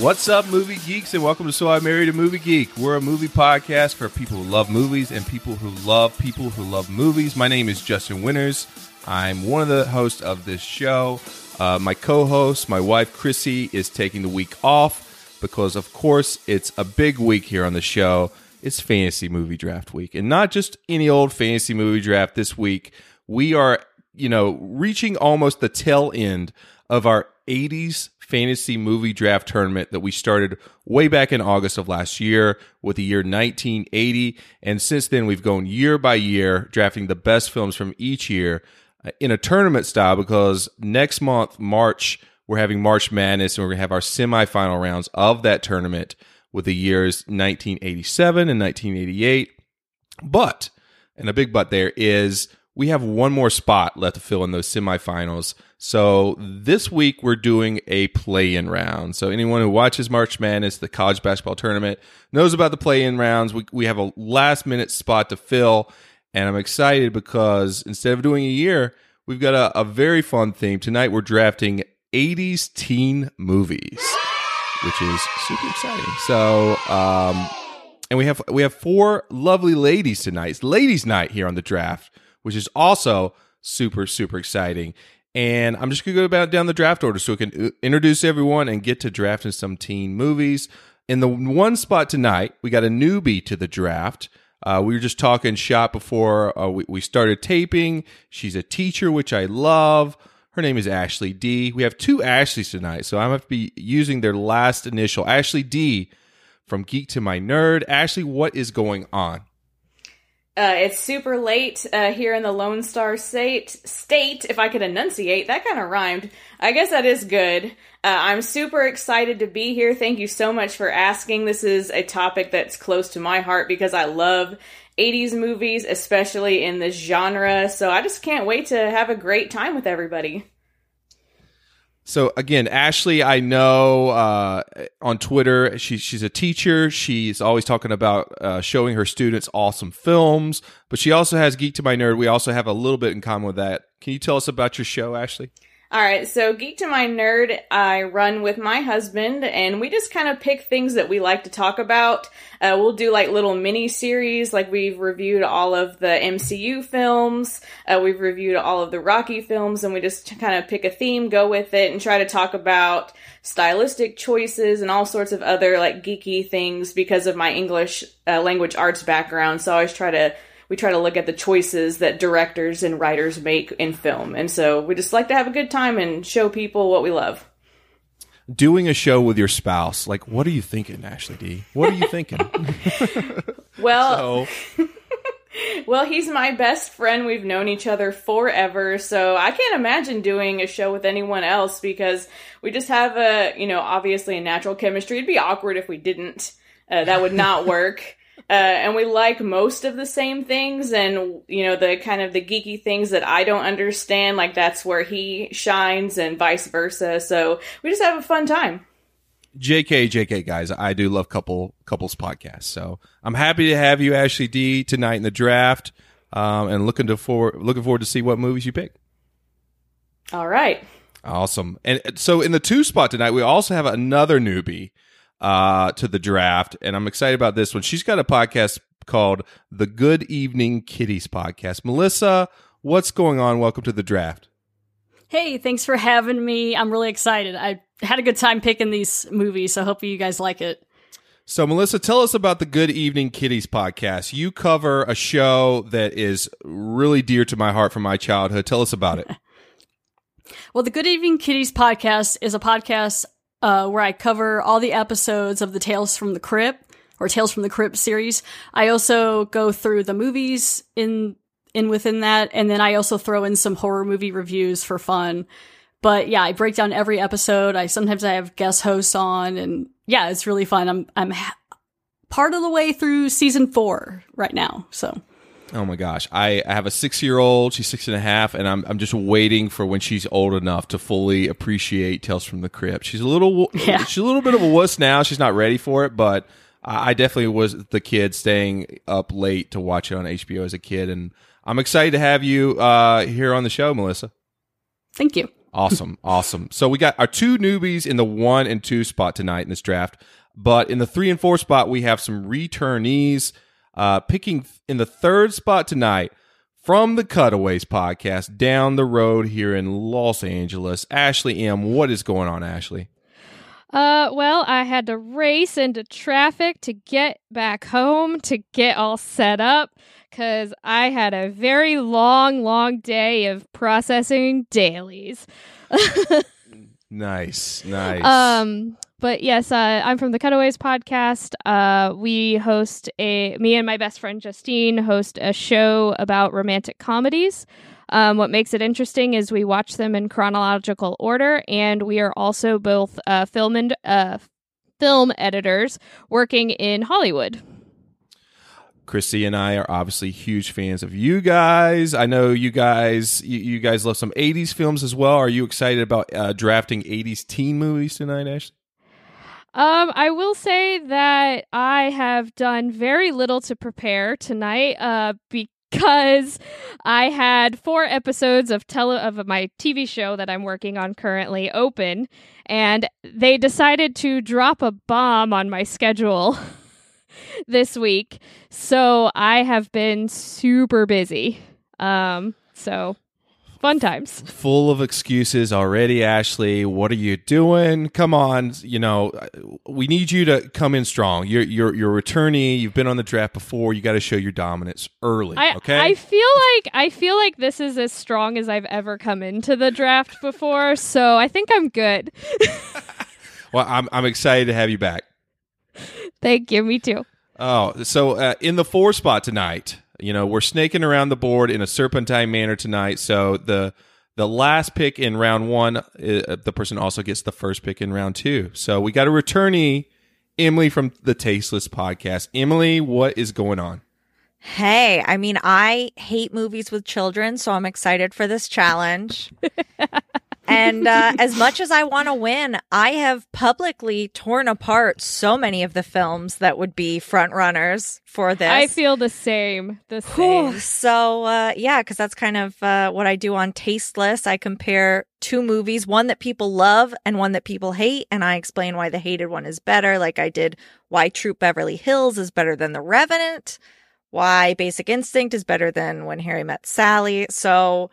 What's up, movie geeks, and welcome to So I Married a Movie Geek. We're a movie podcast for people who love movies and people who love people who love movies. My name is Justin Winters. I'm one of the hosts of this show. Uh, my co host, my wife Chrissy, is taking the week off because, of course, it's a big week here on the show. It's fantasy movie draft week, and not just any old fantasy movie draft this week. We are, you know, reaching almost the tail end of our 80s fantasy movie draft tournament that we started way back in August of last year with the year 1980. And since then, we've gone year by year, drafting the best films from each year uh, in a tournament style because next month, March, we're having March Madness and we're going to have our semifinal rounds of that tournament with the years 1987 and 1988. But, and a big but there is we have one more spot left to fill in those semifinals. So this week we're doing a play-in round. So anyone who watches March Madness, the college basketball tournament, knows about the play-in rounds. We we have a last-minute spot to fill, and I'm excited because instead of doing a year, we've got a, a very fun theme tonight. We're drafting 80s teen movies, which is super exciting. So. um and we have we have four lovely ladies tonight. It's ladies' night here on the draft which is also super, super exciting. And I'm just going to go about down the draft order so we can uh, introduce everyone and get to drafting some teen movies. In the one spot tonight, we got a newbie to the draft. Uh, we were just talking shop before uh, we, we started taping. She's a teacher, which I love. Her name is Ashley D. We have two Ashleys tonight, so I'm going to have to be using their last initial. Ashley D from Geek to My Nerd. Ashley, what is going on? Uh, it's super late uh, here in the Lone Star State. State, if I could enunciate, that kind of rhymed. I guess that is good. Uh, I'm super excited to be here. Thank you so much for asking. This is a topic that's close to my heart because I love 80s movies, especially in this genre. So I just can't wait to have a great time with everybody. So again, Ashley, I know uh, on Twitter, she, she's a teacher. She's always talking about uh, showing her students awesome films, but she also has Geek to My Nerd. We also have a little bit in common with that. Can you tell us about your show, Ashley? All right, so Geek to My Nerd, I run with my husband, and we just kind of pick things that we like to talk about. Uh, we'll do like little mini series, like we've reviewed all of the MCU films, uh, we've reviewed all of the Rocky films, and we just kind of pick a theme, go with it, and try to talk about stylistic choices and all sorts of other like geeky things because of my English uh, language arts background. So I always try to we try to look at the choices that directors and writers make in film. And so we just like to have a good time and show people what we love. Doing a show with your spouse, like, what are you thinking, Ashley D? What are you thinking? well, so. well, he's my best friend. We've known each other forever, so I can't imagine doing a show with anyone else because we just have a, you know, obviously a natural chemistry. It'd be awkward if we didn't. Uh, that would not work. Uh, and we like most of the same things and you know the kind of the geeky things that i don't understand like that's where he shines and vice versa. So we just have a fun time. Jk jk guys i do love couple couples podcasts. So i'm happy to have you ashley d tonight in the draft. Um, and looking to for looking forward to see what movies you pick. All right. Awesome. And so in the two spot tonight we also have another newbie uh, to the draft, and I'm excited about this one. She's got a podcast called the Good Evening Kitties Podcast. Melissa, what's going on? Welcome to the draft. Hey, thanks for having me. I'm really excited. I had a good time picking these movies, so hope you guys like it. So, Melissa, tell us about the Good Evening Kitties podcast. You cover a show that is really dear to my heart from my childhood. Tell us about it. well, the Good Evening Kitties podcast is a podcast uh, where I cover all the episodes of the Tales from the Crypt or Tales from the Crypt series. I also go through the movies in in within that, and then I also throw in some horror movie reviews for fun. But yeah, I break down every episode. I sometimes I have guest hosts on, and yeah, it's really fun. I'm I'm ha- part of the way through season four right now, so. Oh my gosh. I, I have a six year old, she's six and a half, and I'm, I'm just waiting for when she's old enough to fully appreciate Tales from the Crypt. She's a little, Yeah. she's a little bit of a wuss now. She's not ready for it, but I I definitely was the kid staying up late to watch it on HBO as a kid. And I'm excited to have you uh, here on the show, Melissa. Thank you. Awesome, awesome. So we got our two newbies in the one and two spot tonight in this draft, but in the three and four spot we have some returnees. Uh, picking in the third spot tonight from the Cutaways podcast down the road here in Los Angeles. Ashley M, what is going on, Ashley? Uh, well, I had to race into traffic to get back home to get all set up because I had a very long, long day of processing dailies. Nice, nice. Um, but yes, uh, I'm from the Cutaways podcast. Uh, we host a me and my best friend Justine host a show about romantic comedies. Um, what makes it interesting is we watch them in chronological order, and we are also both uh, film and uh, film editors working in Hollywood. Chrissy and I are obviously huge fans of you guys. I know you guys you, you guys love some 80s films as well. Are you excited about uh, drafting 80s teen movies tonight, Ashley? Um, I will say that I have done very little to prepare tonight, uh, because I had four episodes of tele of my TV show that I'm working on currently open, and they decided to drop a bomb on my schedule this week, so I have been super busy. Um, so fun times. full of excuses already, Ashley. What are you doing? Come on, you know, we need you to come in strong. You're you're you're a returnee. You've been on the draft before. You got to show your dominance early. I, okay. I feel like I feel like this is as strong as I've ever come into the draft before, so I think I'm good. well, I'm I'm excited to have you back. Thank you. Me too. Oh, so uh, in the four spot tonight, you know, we're snaking around the board in a serpentine manner tonight. So the the last pick in round one, uh, the person also gets the first pick in round two. So we got a returnee, Emily from the Tasteless podcast. Emily, what is going on? Hey, I mean, I hate movies with children, so I'm excited for this challenge. and uh, as much as I want to win, I have publicly torn apart so many of the films that would be front runners for this. I feel the same. The same. So, uh, yeah, because that's kind of uh, what I do on Tasteless. I compare two movies, one that people love and one that people hate, and I explain why the hated one is better. Like I did why Troop Beverly Hills is better than The Revenant, why Basic Instinct is better than When Harry Met Sally. So,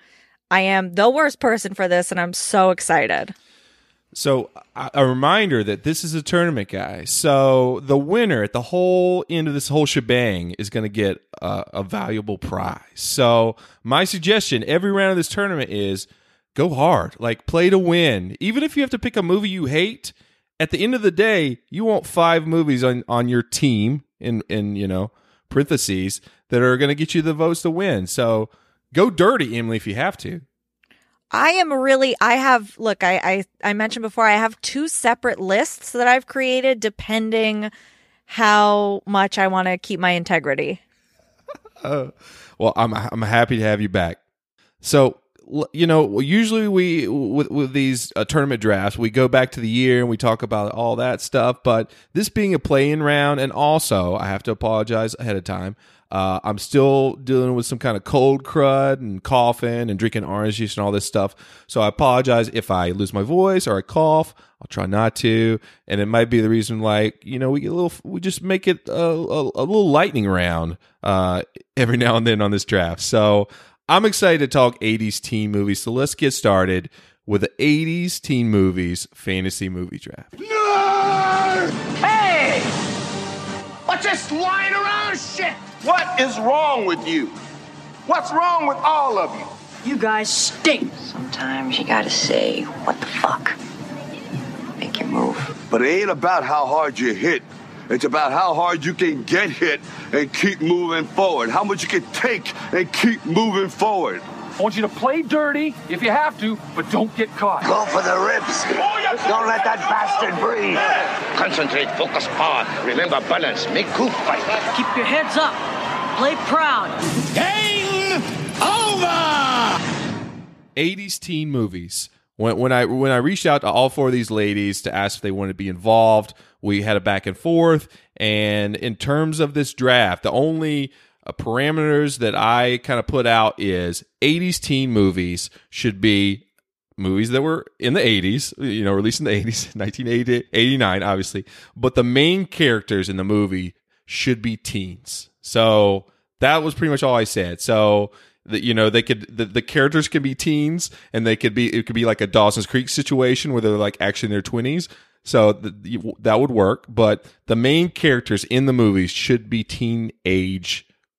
I am the worst person for this, and I'm so excited. So a reminder that this is a tournament, guys. So the winner at the whole end of this whole shebang is going to get a, a valuable prize. So my suggestion every round of this tournament is go hard, like play to win. Even if you have to pick a movie you hate, at the end of the day, you want five movies on on your team in in you know parentheses that are going to get you the votes to win. So go dirty, Emily, if you have to. I am really I have look, I, I I mentioned before I have two separate lists that I've created depending how much I want to keep my integrity. Well, I'm I'm happy to have you back. So you know, usually we with with these uh, tournament drafts, we go back to the year and we talk about all that stuff. But this being a play-in round, and also I have to apologize ahead of time. Uh, I'm still dealing with some kind of cold crud and coughing and drinking orange juice and all this stuff. So I apologize if I lose my voice or I cough. I'll try not to, and it might be the reason. Like you know, we get a little, we just make it a, a, a little lightning round uh, every now and then on this draft. So I'm excited to talk 80s teen movies. So let's get started with the 80s teen movies fantasy movie draft. Hey! What's this lying around shit? What is wrong with you? What's wrong with all of you? You guys stink. Sometimes you gotta say, what the fuck? Make your move. But it ain't about how hard you hit. It's about how hard you can get hit and keep moving forward. How much you can take and keep moving forward. I want you to play dirty if you have to, but don't get caught. Go for the ribs. Don't let that bastard breathe. Concentrate, focus, power. Remember balance. Make cool fight. Keep your heads up. Play proud. Game over! 80s teen movies. When, when I when I reached out to all four of these ladies to ask if they wanted to be involved, we had a back and forth. And in terms of this draft, the only Uh, parameters that I kind of put out is 80s teen movies should be movies that were in the 80s, you know, released in the 80s, 1989, obviously. But the main characters in the movie should be teens. So that was pretty much all I said. So that you know they could the, the characters could be teens and they could be it could be like a Dawson's Creek situation where they're like actually in their twenties. So th- that would work, but the main characters in the movies should be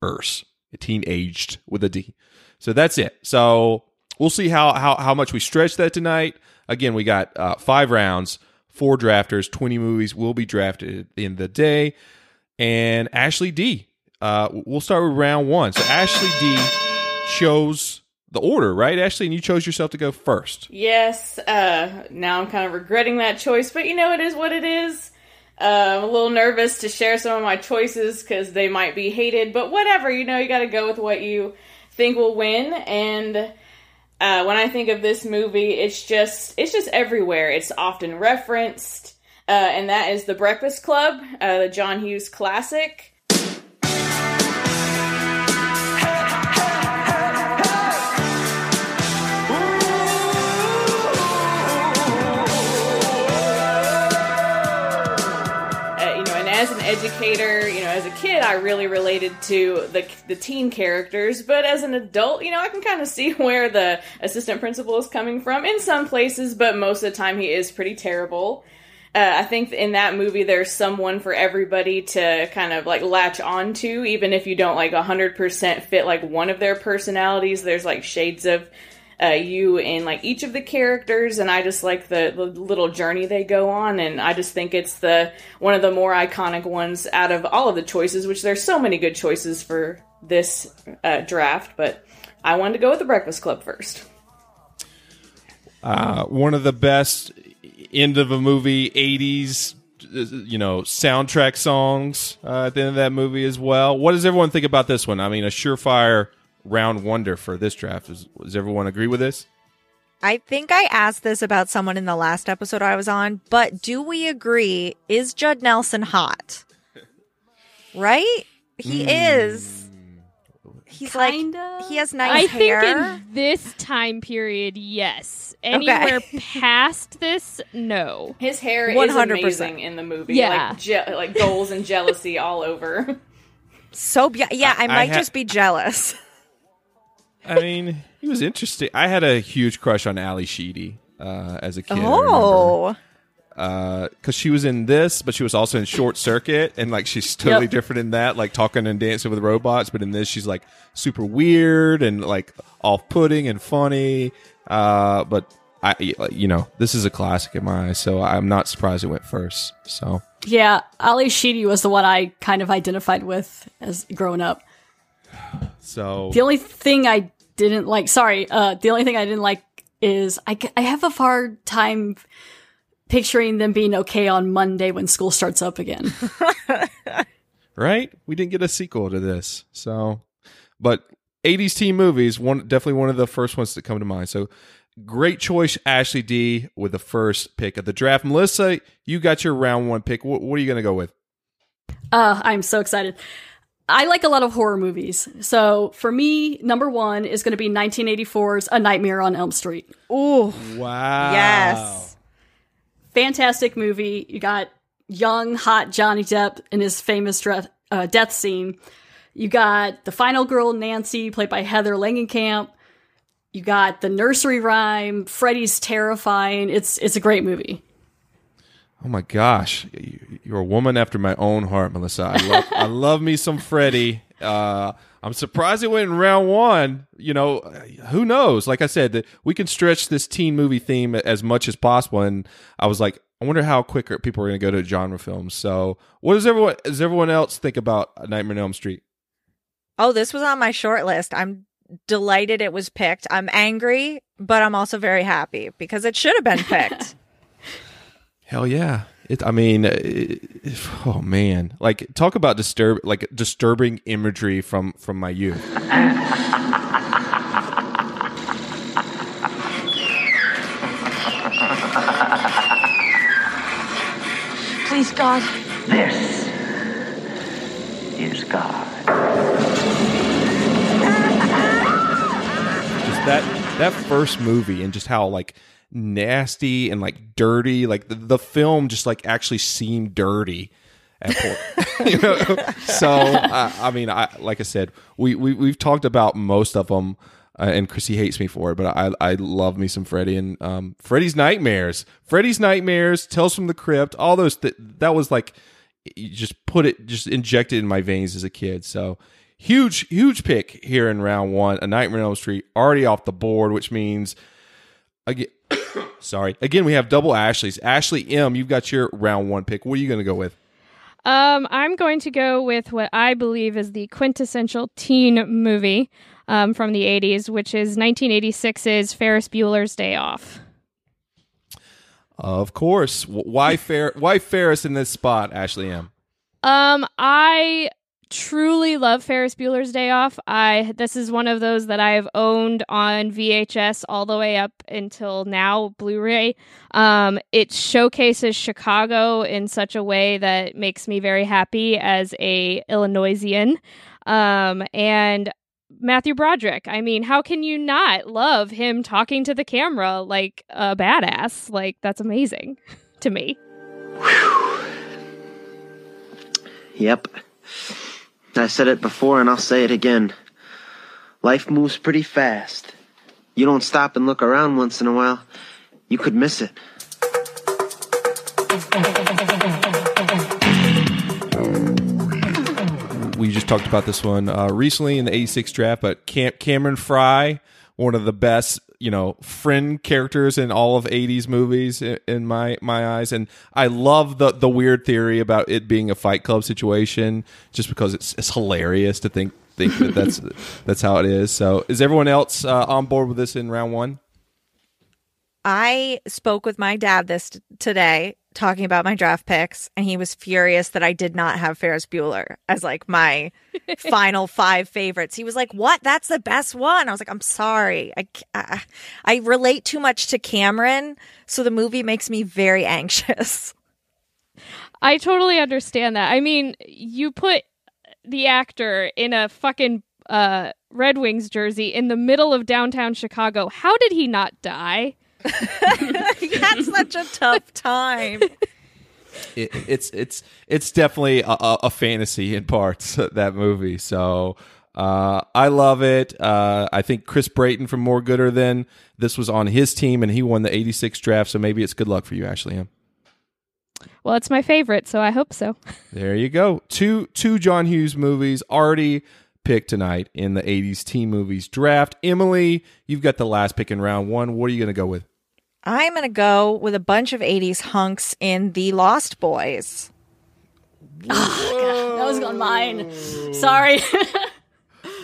teenage-ers, teen-aged with a D. So that's it. So we'll see how how how much we stretch that tonight. Again, we got uh, five rounds, four drafters, twenty movies will be drafted of the day, and Ashley D. Uh, we'll start with round one. So Ashley D chose the order, right, Ashley? And you chose yourself to go first. Yes. Uh, now I'm kind of regretting that choice, but you know, it is what it is. I'm a little nervous to share some of my choices because they might be hated, but whatever. You know, you got to go with what you think will win. And uh, when I think of this movie, it's just it's just everywhere. It's often referenced, uh, and that is The Breakfast Club, uh, the John Hughes classic. Educator, you know, as a kid, I really related to the the teen characters, but as an adult, you know, I can kind of see where the assistant principal is coming from in some places, but most of the time he is pretty terrible. Uh, I think in that movie there's someone for everybody to kind of like latch onto, even if you don't like 100% fit like one of their personalities. There's like shades of uh, you in like each of the characters, and I just like the, the little journey they go on, and I just think it's the one of the more iconic ones out of all of the choices. Which there's so many good choices for this uh, draft, but I wanted to go with the Breakfast Club first. Uh, one of the best end of a movie 80s you know soundtrack songs uh, at the end of that movie as well what does everyone think about this one i mean a surefire round wonder for this draft does, does everyone agree with this I think I asked this about someone in the last episode I was on, but do we agree? Is Judd Nelson hot? Right? He hmm. is. He's Kinda. like he has nice I hair. think in this time period, yes. Anywhere past this, no. His hair 100%. is amazing in the movie. Yeah. like, je- like goals and jealousy all over. so be- yeah, I, I might ha- just be jealous. i mean he was interesting i had a huge crush on Ally Sheedy uh, as a kid Oh. because she was in this, but she was also in Short Circuit, and like she's totally Yep. different in that, like talking and dancing with robots. But in this, she's like super weird and like off-putting and funny. Uh, but I, you know, this is a classic in my eyes, so I'm not surprised it went first. So Yeah, Ally Sheedy was the one I kind of identified with as growing up. so The only thing I didn't like, sorry, uh, the only thing I didn't like is I, I have a hard time picturing them being okay on Monday when school starts up again. right, we didn't get a sequel to this, so but 80s teen movies, one definitely one of the first ones that come to mind. So great choice, Ashley D, with the first pick of the draft. Melissa, you got your round one pick. What, what are you going to go with? Uh, I'm so excited. I like a lot of horror movies. So for me, number one is going to be 1984's A Nightmare on Elm Street. Ooh. Wow. Yes. Fantastic movie. You got young, hot Johnny Depp in his famous dre- uh, death scene. You got the final girl, Nancy, played by Heather Langenkamp. You got the nursery rhyme. Freddy's terrifying. It's it's a great movie. Oh my gosh, You- you're a woman after my own heart, Melissa. I love, I love me some Freddy. Uh, I'm surprised it went in round one. You know, who knows? Like I said, that we can stretch this teen movie theme as much as possible. And I was like, I wonder how quick people are going to go to genre films. So, what does everyone does everyone else think about Nightmare on Elm Street? Oh, this was on my short list. I'm delighted it was picked. I'm angry, but I'm also very happy because it should have been picked. Hell yeah. It, I mean, it, oh man, like talk about disturb, like disturbing imagery from from my youth. Please, God. This is God. just that that first movie and just how like nasty and like dirty like the, the film just like actually seemed dirty you know so uh, i mean i like i said we, we we've talked about most of them uh, and Chrissy hates me for it, but I I love me some Freddy and um Freddy's Nightmares, Freddy's Nightmares, Tales from the Crypt, all those th- that was like you just put it just injected in my veins as a kid. So huge huge pick here in round one. A Nightmare on Elm Street already off the board, which means again sorry again we have double Ashley's. Ashley M, you've got your round one pick. What are you going to go with? Um, I'm going to go with what I believe is the quintessential teen movie um, from the 80s, which is 1986's Ferris Bueller's Day Off. Of course. Why Fer- Why Ferris in this spot, Ashley M? Um, I truly love Ferris Bueller's Day Off. I this is one of those that I've owned on VHS all the way up until now Blu-ray. Um, it showcases Chicago in such a way that makes me very happy as a Illinoisian. Um, and Matthew Broderick. I mean, how can you not love him talking to the camera like a badass? Like that's amazing to me. Yep. I said it before and I'll say it again. Life moves pretty fast. You don't stop and look around once in a while, you could miss it. we just talked about this one uh, recently in the 86 draft, but Cam- Cameron Fry, one of the best, you know, friend characters in all of 80s movies in, my my eyes and I love the the weird theory about it being a fight club situation just because it's it's hilarious to think think that that's that's how it is. So, is everyone else uh, on board with this in round 1? I spoke with my dad this t- today talking about my draft picks and he was furious that I did not have Ferris Bueller as like my final five favorites. He was like, "What? That's the best one." I was like, "I'm sorry. I, I I relate too much to Cameron, so the movie makes me very anxious." I totally understand that. I mean, you put the actor in a fucking uh, Red Wings jersey in the middle of downtown Chicago. How did he not die? he had such a tough time. It, it's it's it's definitely a, a, a fantasy in parts that movie. So uh, I love it. Uh, I think Chris Brayton from More Gooder Than this was on his team and he won the '86 draft. So maybe it's good luck for you, Ashley. Well, it's my favorite, so I hope so. There you go. Two two John Hughes movies already picked tonight in the 80s teen movies draft. Emily, you've got the last pick in round one. What are you going to go with? I'm going to go with a bunch of 80s hunks in The Lost Boys. Oh, God, that was on mine. Sorry.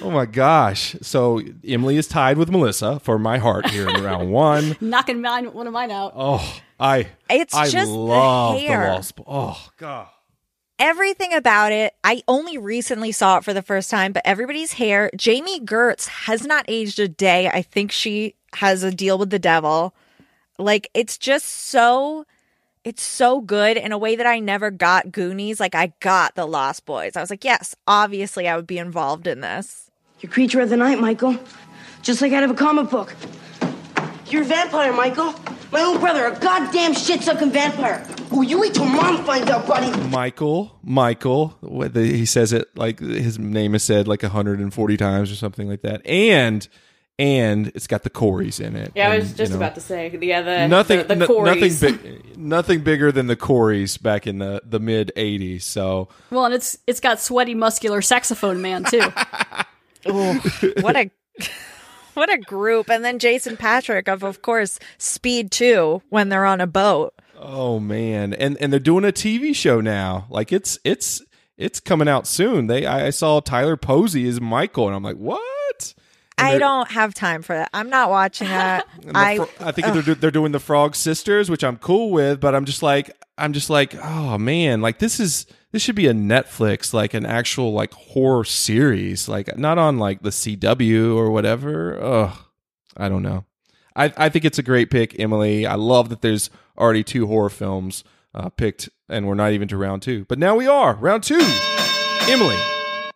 oh my gosh. So Emily is tied with Melissa for my heart here in round one. Knocking mine, one of mine out. Oh, I it's I just love the hair. Lost Boys. Oh God. Everything about it, I only recently saw it for the first time, but everybody's hair. Jami Gertz has not aged a day. I think she has a deal with the devil. Like it's just so it's so good in a way that I never got Goonies. Like I got the Lost Boys. I was like, yes, obviously I would be involved in this. You're creature of the night, Michael. Just like out of a comic book. You're a vampire, Michael. My own brother, a goddamn shit-sucking vampire. Oh, you wait till mom finds out, buddy. Michael, Michael. He says it like his name is said like 140 times or something like that. And and it's got the Corys in it. Yeah, I And, was you just know, about to say yeah the nothing, the, the no- Corys. nothing, big, nothing bigger than the Corys back in the the mid '80s. So Well, and it's it's got sweaty, muscular saxophone man too. Ooh, what a what a group. And then Jason Patric of of course Speed 2 when they're on a boat. Oh man, and and they're doing a TV show now. Like it's it's it's coming out soon. They I, I saw Tyler Posey is Michael, and I'm like, what? I don't have time for that. I'm not watching that. I fro- I think they're they're doing the Frog Sisters, which I'm cool with, but I'm just like I'm just like oh man, like this is this should be a Netflix like an actual like horror series, like not on like the CW or whatever. Ugh, I don't know. I I think it's a great pick, Emily. I love that there's already two horror films uh, picked, and we're not even to round two, but now we are round two. Emily,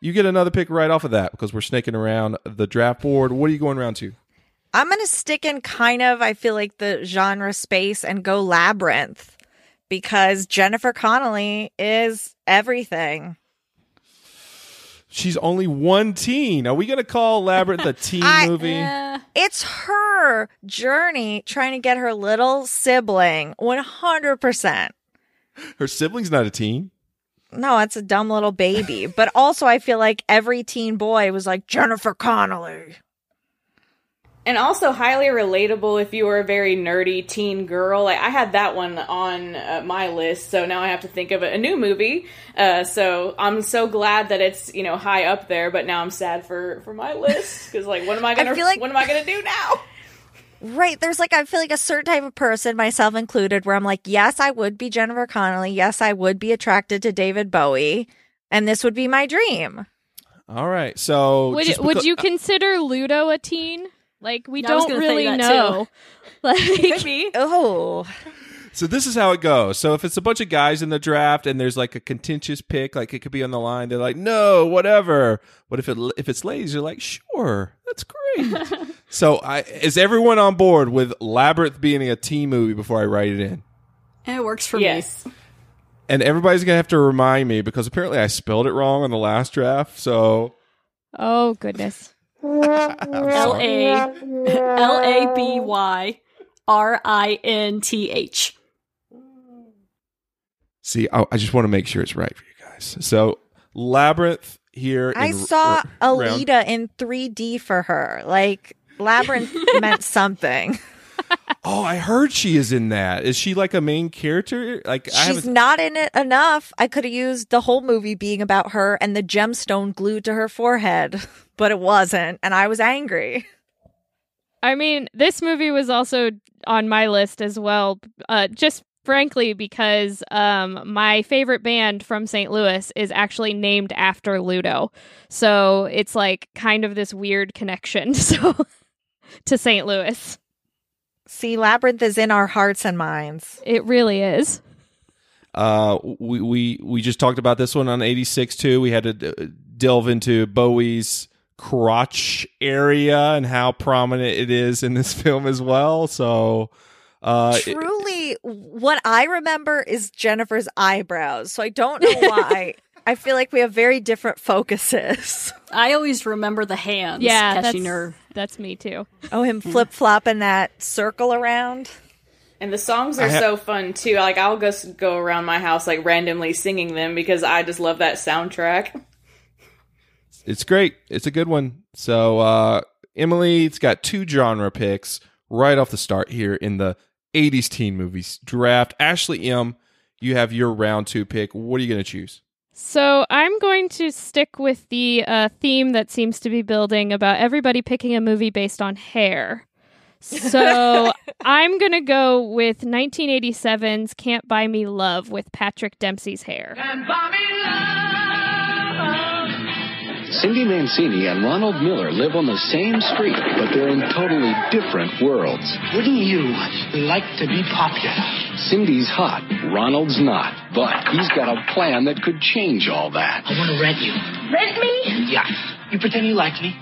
you get another pick right off of that because we're snaking around the draft board. What are you going round two? I'm gonna stick in kind of I feel like the genre space and go labyrinth because Jennifer Connelly is everything. She's only one teen. Are we going to call Labyrinth a teen I- movie? It's her journey trying to get her little sibling 100%. Her sibling's not a teen. No, it's a dumb little baby. but also, I feel like every teen boy was like, Jennifer Connelly. And also highly relatable if you were a very nerdy teen girl. Like I had that one on uh, my list, so now I have to think of a, a new movie. Uh, so I'm so glad that it's you know high up there, but now I'm sad for for my list because like what am I gonna feel like- what am I gonna do now? Right. There's like, I feel like a certain type of person, myself included, where I'm like, yes, I would be Jennifer Connelly. Yes, I would be attracted to David Bowie. And this would be my dream. All right. So Would just would you consider Ludo a teen? Like we Yeah, don't really know. Like Maybe. Oh, So this is how it goes. So if it's a bunch of guys in the draft and there's like a contentious pick, like it could be on the line, they're like, "No, whatever." What if it if it's ladies? You're like, "Sure, that's great." so I is everyone on board with Labyrinth being a teen movie before I write it in? It works for Yes. And everybody's gonna have to remind me because apparently I spelled it wrong on the last draft. So oh goodness. Me. L A L A B Y R I N T H. see, I, I just want to make sure it's right for you guys. So Labyrinth here. I in saw r- round- Alita in 3D for her. Like, Labyrinth meant something. Oh, I heard she is in that. Is she like a main character? Like I She's haven't. not in it enough. I could have used the whole movie being about her and the gemstone glued to her forehead, but it wasn't. And I was angry. I mean, this movie was also on my list as well, uh, just frankly because um, my favorite band from St. Louis is actually named after Ludo. So it's like kind of this weird connection so to St. Louis. See, Labyrinth is in our hearts and minds. It really is. Uh, we we we just talked about this one on eighty six too. We had to d- delve into Bowie's crotch area and how prominent it is in this film as well. So, uh, it- Truly, what I remember is Jennifer's eyebrows. So I don't know why. I feel like we have very different focuses. I always remember the hands Yeah, catching that's, her. That's me too. Oh, him flip flopping that circle around. And the songs are ha- so fun too. Like I'll just go around my house like randomly singing them because I just love that soundtrack. it's great. It's a good one. So, uh, Emily, it's got two genre picks right off the start here in the 80s teen movies draft. Ashley M, you have your round two pick. What are you going to choose? So I'm going to stick with the uh, theme that seems to be building about everybody picking a movie based on hair. So I'm going to go with 1987's Can't Buy Me Love with Patrick Dempsey's hair. Cindy Mancini and Ronald Miller live on the same street, but they're in totally different worlds. Wouldn't you like to be popular? Cindy's hot, Ronald's not, but he's got a plan that could change all that. I want to rent you. Rent me? Yeah. You pretend you like me,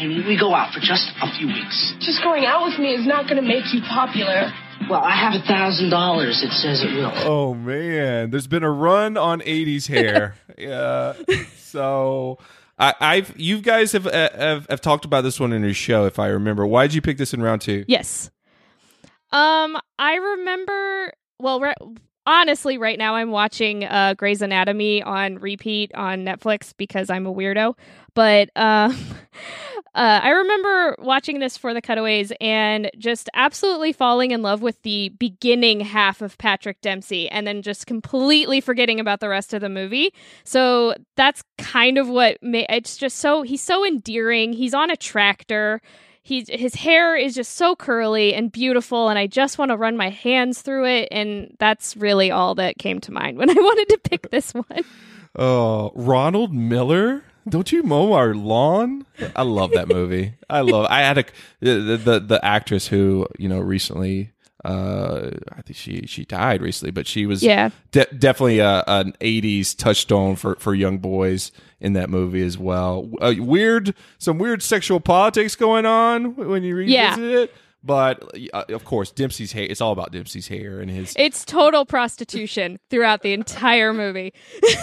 and we go out for just a few weeks. Just going out with me is not going to make you popular. Well, I have a thousand dollars. It says it will. Oh man, there's been a run on '80s hair. yeah, so I, I've you guys have, uh, have have talked about this one in your show, if I remember. Why did you pick this in round two? Yes. Um, I remember. Well, honestly, right now I'm watching uh, Grey's Anatomy on repeat on Netflix because I'm a weirdo. But uh, uh, I remember watching this for the cutaways and just absolutely falling in love with the beginning half of Patrick Dempsey and then just completely forgetting about the rest of the movie. So that's kind of what ma- it's just so he's so endearing. He's on a tractor. He's, his hair is just so curly and beautiful, and I just want to run my hands through it. And that's really all that came to mind when I wanted to pick this one. Oh, Ronald Miller. Don't you mow our lawn? I love that movie. I love. I had a the the, the actress who you know recently. Uh, I think she she died recently, but she was Yeah. de- definitely a, an '80s touchstone for for young boys in that movie as well. Uh, weird, some weird sexual politics going on when you revisit Yeah. it. But uh, of course, Dempsey's hair. It's all about Dempsey's hair and his It's total prostitution throughout the entire movie.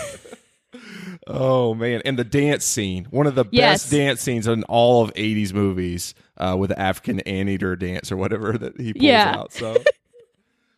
Oh man, and the dance scene, one of the Yes. best dance scenes in all of '80s movies, uh, with the African anteater dance or whatever that he pulls Yeah. out. So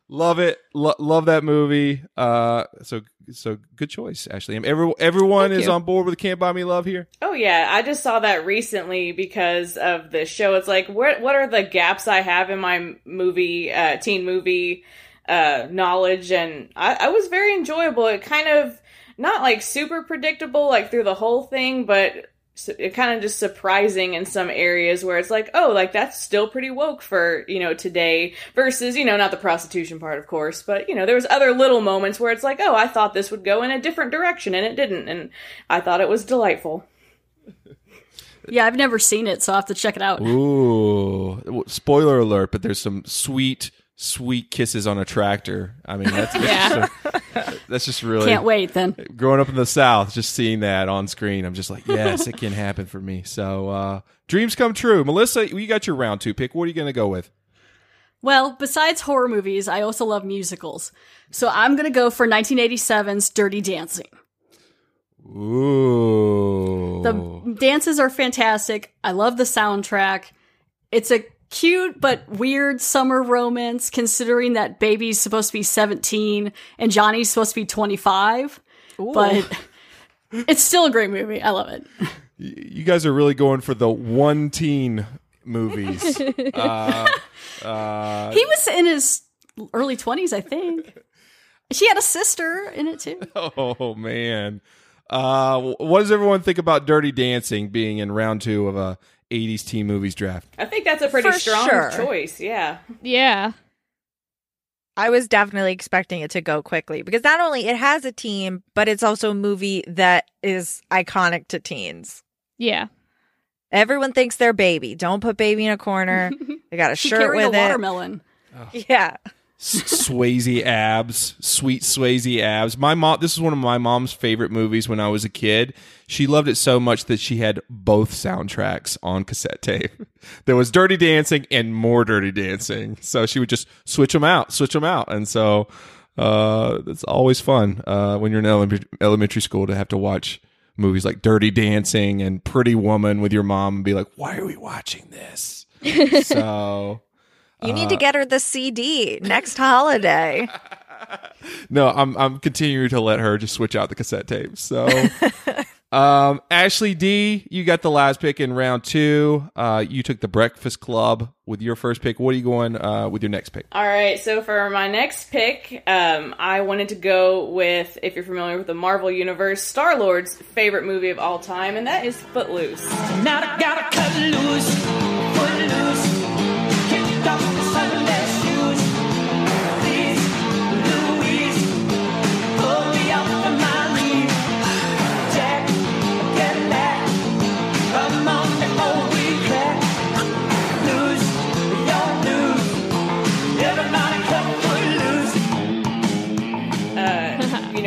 love it, Lo- love that movie. Uh, so so good choice, Ashley. Every, everyone Thank is you. on board with Can't Buy Me Love here. Oh yeah, I just saw that recently because of the show. It's like, what what are the gaps I have in my movie, uh, teen movie uh, knowledge? And I, I was very enjoyable. It kind of not like super predictable, like through the whole thing, but s- it kind of just surprising in some areas where it's like, oh, like that's still pretty woke for you know today versus you know not the prostitution part, of course, but you know there was other little moments where it's like, oh, I thought this would go in a different direction and it didn't, and I thought it was delightful. Yeah, I've never seen it, so I will have to check it out. Ooh, spoiler alert! But there's some sweet, sweet kisses on a tractor. I mean, that's that's, Yeah. just, that's just really Can't wait then. growing up in the South, just seeing that on screen, I'm just like, yes, it can happen for me. So, uh, dreams come true. Melissa, you got your round two pick. What are you going to go with? Well, besides horror movies, I also love musicals. So I'm going to go for 1987's Dirty Dancing. Ooh. The dances are fantastic. I love the soundtrack. It's a cute but weird summer romance considering that baby's supposed to be 17 and Johnny's supposed to be 25. But it's still a great movie. I love it. you guys are really going for the one teen movies. uh, uh, he was in his early 20s, I think. She had a sister in it too. oh man. Uh, what does everyone think about Dirty Dancing being in round two of a 80s teen movies draft? I think that's a pretty For strong sure. choice. Yeah. Yeah. I was definitely expecting it to go quickly because not only it has a team, but it's also a movie that is iconic to teens. Yeah. Everyone thinks they're baby. Don't put baby in a corner. They got a She shirt carried a with it. watermelon. Yeah. Swayze abs, sweet Swayze abs. My mom. This is one of my mom's favorite movies when I was a kid. She loved it so much that she had both soundtracks on cassette tape. There was Dirty Dancing and more Dirty Dancing, so she would just switch them out, switch them out, and so uh, it's always fun uh, when you're in elementary, elementary school to have to watch movies like Dirty Dancing and Pretty Woman with your mom and be like, "Why are we watching this?" so. You need to get her the CD next holiday. No, I'm I'm continuing to let her just switch out the cassette tapes. So, um, Ashley D, you got the last pick in round two. Uh, you took the Breakfast Club with your first pick. What are you going uh, with your next pick? All right, so for my next pick, um, I wanted to go with, if you're familiar with the Marvel Universe, Star Lord's favorite movie of all time, and that is Footloose. Now I gotta cut loose, loose.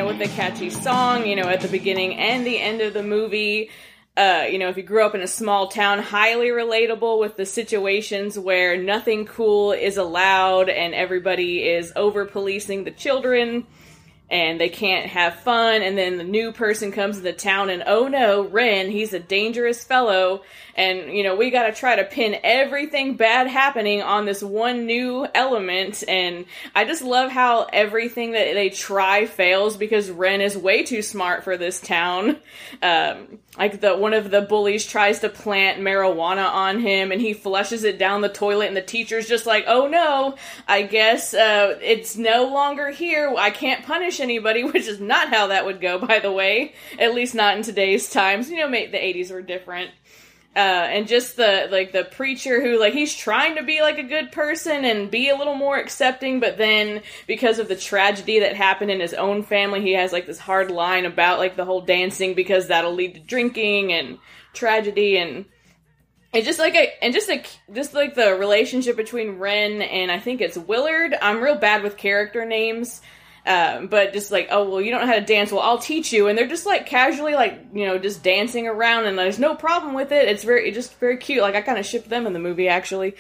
With a catchy song, you know, at the beginning and the end of the movie. Uh, you know, if you grew up in a small town, highly relatable with the situations where nothing cool is allowed and everybody is over policing the children. and they can't have fun and then the new person comes to the town and oh no ren he's a dangerous fellow and you know we got to try to pin everything bad happening on this one new element. And i just love how everything that they try fails because ren is way too smart for this town. Um, like the one of the bullies tries to plant marijuana on him and he flushes it down the toilet and the teacher's just like oh no i guess uh, it's no longer here. I can't punish anybody which is not how that would go by the way. At least not in today's times. You know the 80s were different uh, and just the like the preacher who like he's trying to be like a good person and be a little more accepting but then because of the tragedy that happened in his own family he has like this hard line about like the whole dancing because that'll lead to drinking and tragedy and and just like a, and just like just like the relationship between Ren and I think it's Willard. I'm real bad with character names. Um, but just like, oh well, you don't know how to dance. Well, I'll teach you. And they're just like casually, like you know, just dancing around, and there's no problem with it. It's very, it's just very cute. Like I kind of shipped them in the movie, actually.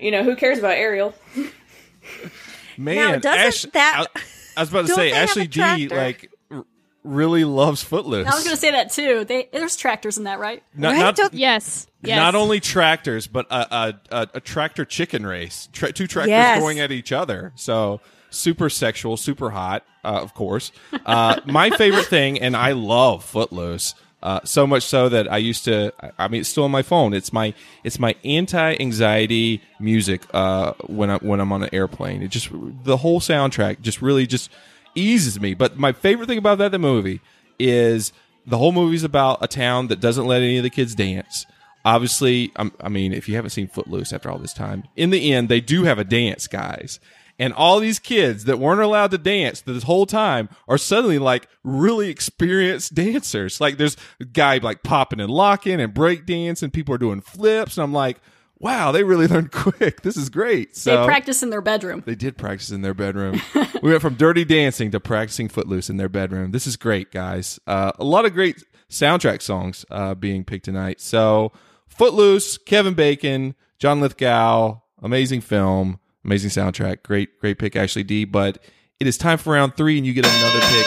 You know, who cares about Ariel? Man, Now, doesn't Ash, that- I, I was about to say Ashley a D tractor? like r- really loves Footloose. I was going to say that too. They, there's tractors in that, right? Not- Right? not- Don't- yes. Yes. Not only tractors, but a, a, a, a tractor chicken race. Tra- two tractors Yes. going at each other. So super sexual, super hot, uh, of course. Uh, my favorite thing, and I love Footloose. Uh, so much so that I used to. I- mean, it's still on my phone. It's my it's my anti-anxiety music uh, when I when I'm on an airplane. It just the whole soundtrack just really just eases me. But my favorite thing about that the movie is the whole movie's about a town that doesn't let any of the kids dance. Obviously, I'm, I mean, if you haven't seen Footloose after all this time, in the end, they do have a dance, guys. And all these kids that weren't allowed to dance this whole time are suddenly like really experienced dancers. Like there's a guy like popping and locking and break dance and people are doing flips. And I'm like, wow, they really learned quick. This is great. So they practice in their bedroom. they did practice in their bedroom. we went from dirty dancing to practicing footloose in their bedroom. This is great, guys. Uh, a lot of great soundtrack songs uh, being picked tonight. So, Footloose, Kevin Bacon, John Lithgow, amazing film, amazing soundtrack. Great, great pick, Ashley D. But it is time for round three, and you get another pick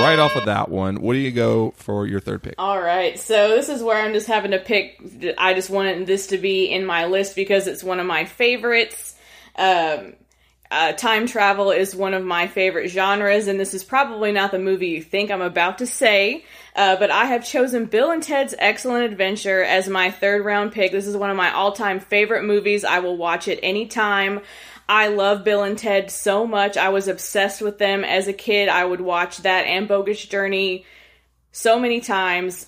right off of that one. What do you go for your third pick? All right, so this is where I'm just having to pick. I just wanted this to be in my list because it's one of my favorites. Um, uh, time travel is one of my favorite genres, and this is probably not the movie you think I'm about to say. Uh, but I have chosen Bill and Ted's Excellent Adventure as my third round pick. This is one of my all time favorite movies. I will watch it anytime. I love Bill and Ted so much. I was obsessed with them as a kid. I would watch that and Bogus Journey so many times.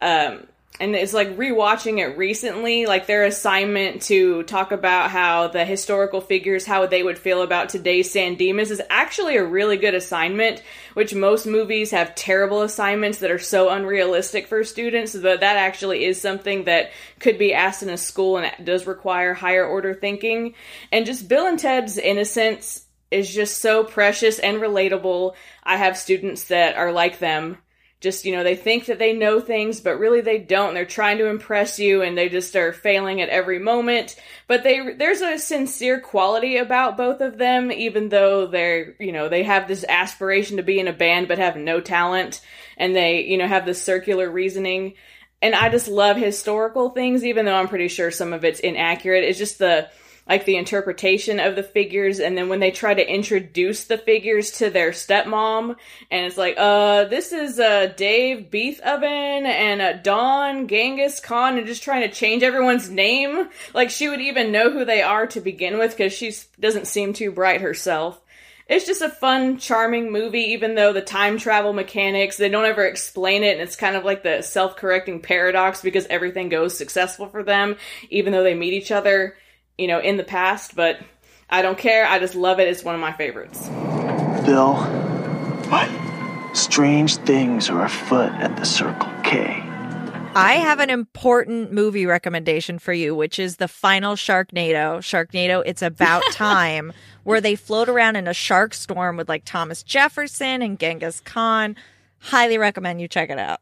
Um, and it's like rewatching it recently, like their assignment to talk about how the historical figures, how they would feel about today's San Dimas is actually a really good assignment, which most movies have terrible assignments that are so unrealistic for students, but that actually is something that could be asked in a school and it does require higher order thinking. And just Bill and Ted's innocence is just so precious and relatable. I have students that are like them just you know they think that they know things but really they don't. They're trying to impress you and they just are failing at every moment. But they there's a sincere quality about both of them even though they're you know they have this aspiration to be in a band but have no talent and they you know have this circular reasoning. And i just love historical things even though i'm pretty sure some of it's inaccurate. It's just the like the interpretation of the figures and then when they try to introduce the figures to their stepmom and it's like uh this is uh Dave Beef Oven and uh Dawn Genghis Khan and just trying to change everyone's name. Like she would even know who they are to begin with cuz she doesn't seem too bright herself. It's just a fun, charming movie, even though the time travel mechanics, they don't ever explain it, and it's kind of like the self correcting paradox because everything goes successful for them, even though they meet each other you know, in the past, but I don't care. I just love it. It's one of my favorites. Bill. What? Strange things are afoot at the Circle K. I have an important movie recommendation for you, which is the final Sharknado. Sharknado, it's about time, where they float around in a shark storm with like Thomas Jefferson and Genghis Khan. Highly recommend you check it out.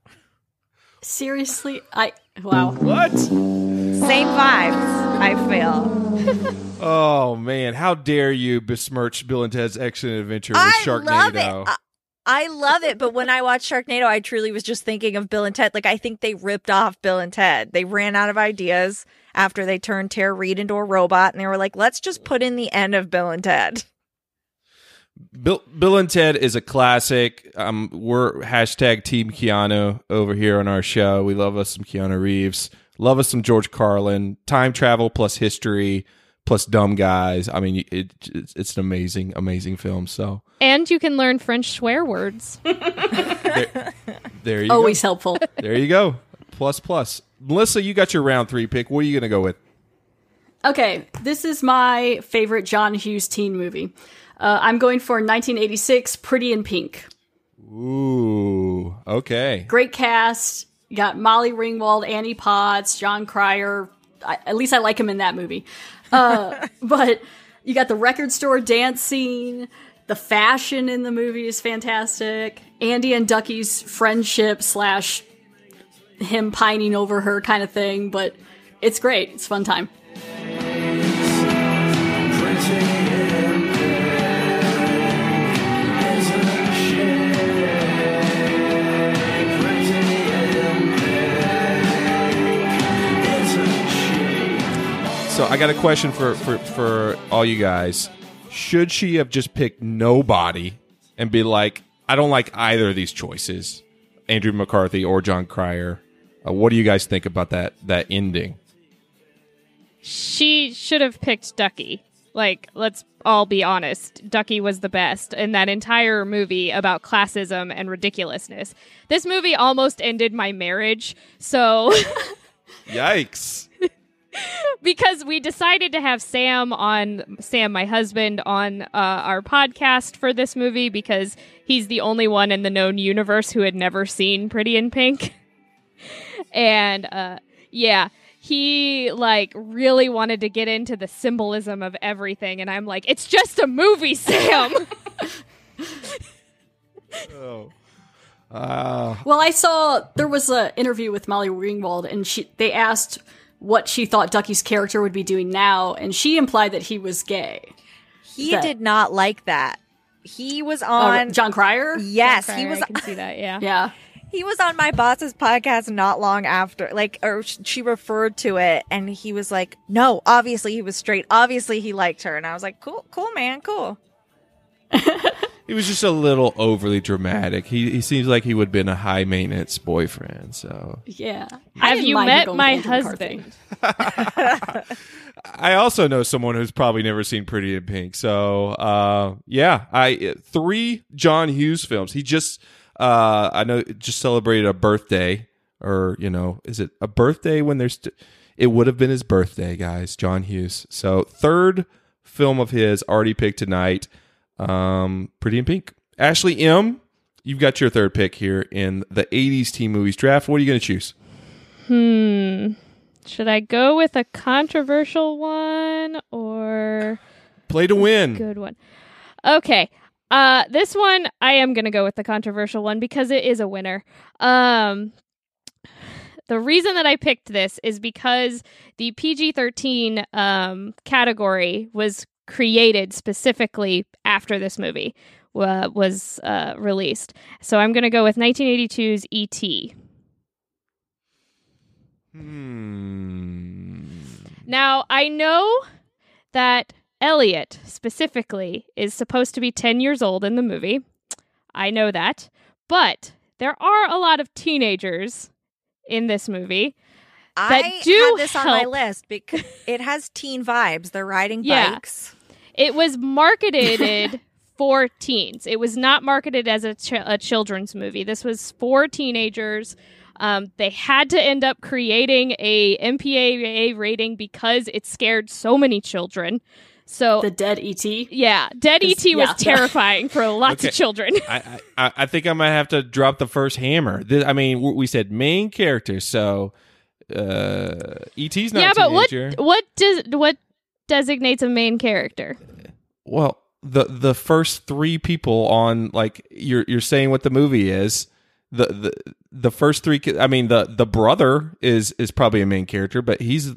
Seriously, I wow. What? Same vibes, I fail. Oh man, how dare you besmirch Bill and Ted's Excellent Adventure with I Sharknado? love it. I, I love it, but when I watched Sharknado, I truly was just thinking of Bill and Ted. Like I think they ripped off Bill and Ted. They ran out of ideas after they turned Tara Reid into a robot, and they were like, "Let's just put in the end of Bill and Ted." Bill, Bill and Ted is a classic. Um, we're hashtag Team Keanu over here on our show. We love us some Keanu Reeves. Love us some George Carlin. Time travel plus history plus dumb guys. I mean, it, it's, it's an amazing, amazing film. So And you can learn French swear words. there, there you Always go. helpful. There you go. Plus plus. Melissa, you got your round three pick. What are you going to go with? Okay, this is my favorite John Hughes teen movie. Uh, I'm going for 1986, Pretty in Pink. Ooh, okay. Great cast. You got Molly Ringwald, Annie Potts, Jon Cryer. I, at least I like him in that movie. Uh, but you got the record store dance scene. The fashion in the movie is fantastic. Andy and Ducky's friendship slash him pining over her kind of thing, but it's great. It's a fun time. So I got a question for, for, for all you guys. Should she have just picked nobody and be like, I don't like either of these choices, Andrew McCarthy or Jon Cryer? Uh, what do you guys think about that that ending? she should have picked Ducky. Like, let's all be honest. Ducky was the best in that entire movie about classism and ridiculousness. This movie almost ended my marriage. So, Yikes! because we decided to have Sam on, Sam, my husband, on uh, our podcast for this movie because he's the only one in the known universe who had never seen Pretty in Pink. and uh, yeah, he like really wanted to get into the symbolism of everything, and I'm like, it's just a movie, Sam. oh. Uh, Well, I saw there was an interview with Molly Ringwald, and she they asked what she thought Ducky's character would be doing now, and she implied that he was gay. He That- did not like that. He was Oh, on Jon Cryer. Yes, John he was. I can see that. Yeah, yeah. He was on my boss's podcast not long after, like, or she referred to it, and he was like, "No, obviously he was straight. Obviously he liked her." And I was like, "Cool, cool, man, cool." he was just a little overly dramatic. He he seems like he would have been a high maintenance boyfriend. So Yeah. Have you met my with Andrew McCarthy. husband? I also know someone who's probably never seen Pretty in Pink. So, uh, yeah, I three John Hughes films. He just, uh, I know, just celebrated a birthday, or you know, is it a birthday when there's? St- it would have been his birthday, guys. John Hughes. So, third film of his already picked tonight. Um, Pretty in Pink. Ashley M. You've got your third pick here in the '80s teen movies draft. What are you going to choose? Hmm. Should I go with a controversial one or Play to win. good one? Okay. Uh this one I am going to go with the controversial one because it is a winner. Um the reason that I picked this is because the PG-13 um category was created specifically after this movie uh, was uh, released. So I'm going to go with 1982's E E.T. Hmm. Now, I know that Elliot specifically is supposed to be 10 years old in the movie. I know that. But there are a lot of teenagers in this movie that I do had this on my list because it has teen vibes. They're riding Yeah. bikes. It was marketed for teens. It was not marketed as a, ch- a children's movie. This was for teenagers. Um, they had to end up creating a MPAA rating because it scared so many children. So the dead ET. Yeah, dead ET was yeah. terrifying for lots Okay. of children. I, I I think I might have to drop the first hammer. This, I mean, we said main character, so uh, ET's not yeah, a but what what does what designates a main character? Well, the the first three people on like you're you're saying what the movie is. The the the first three. I mean, the the brother is is probably a main character, but he's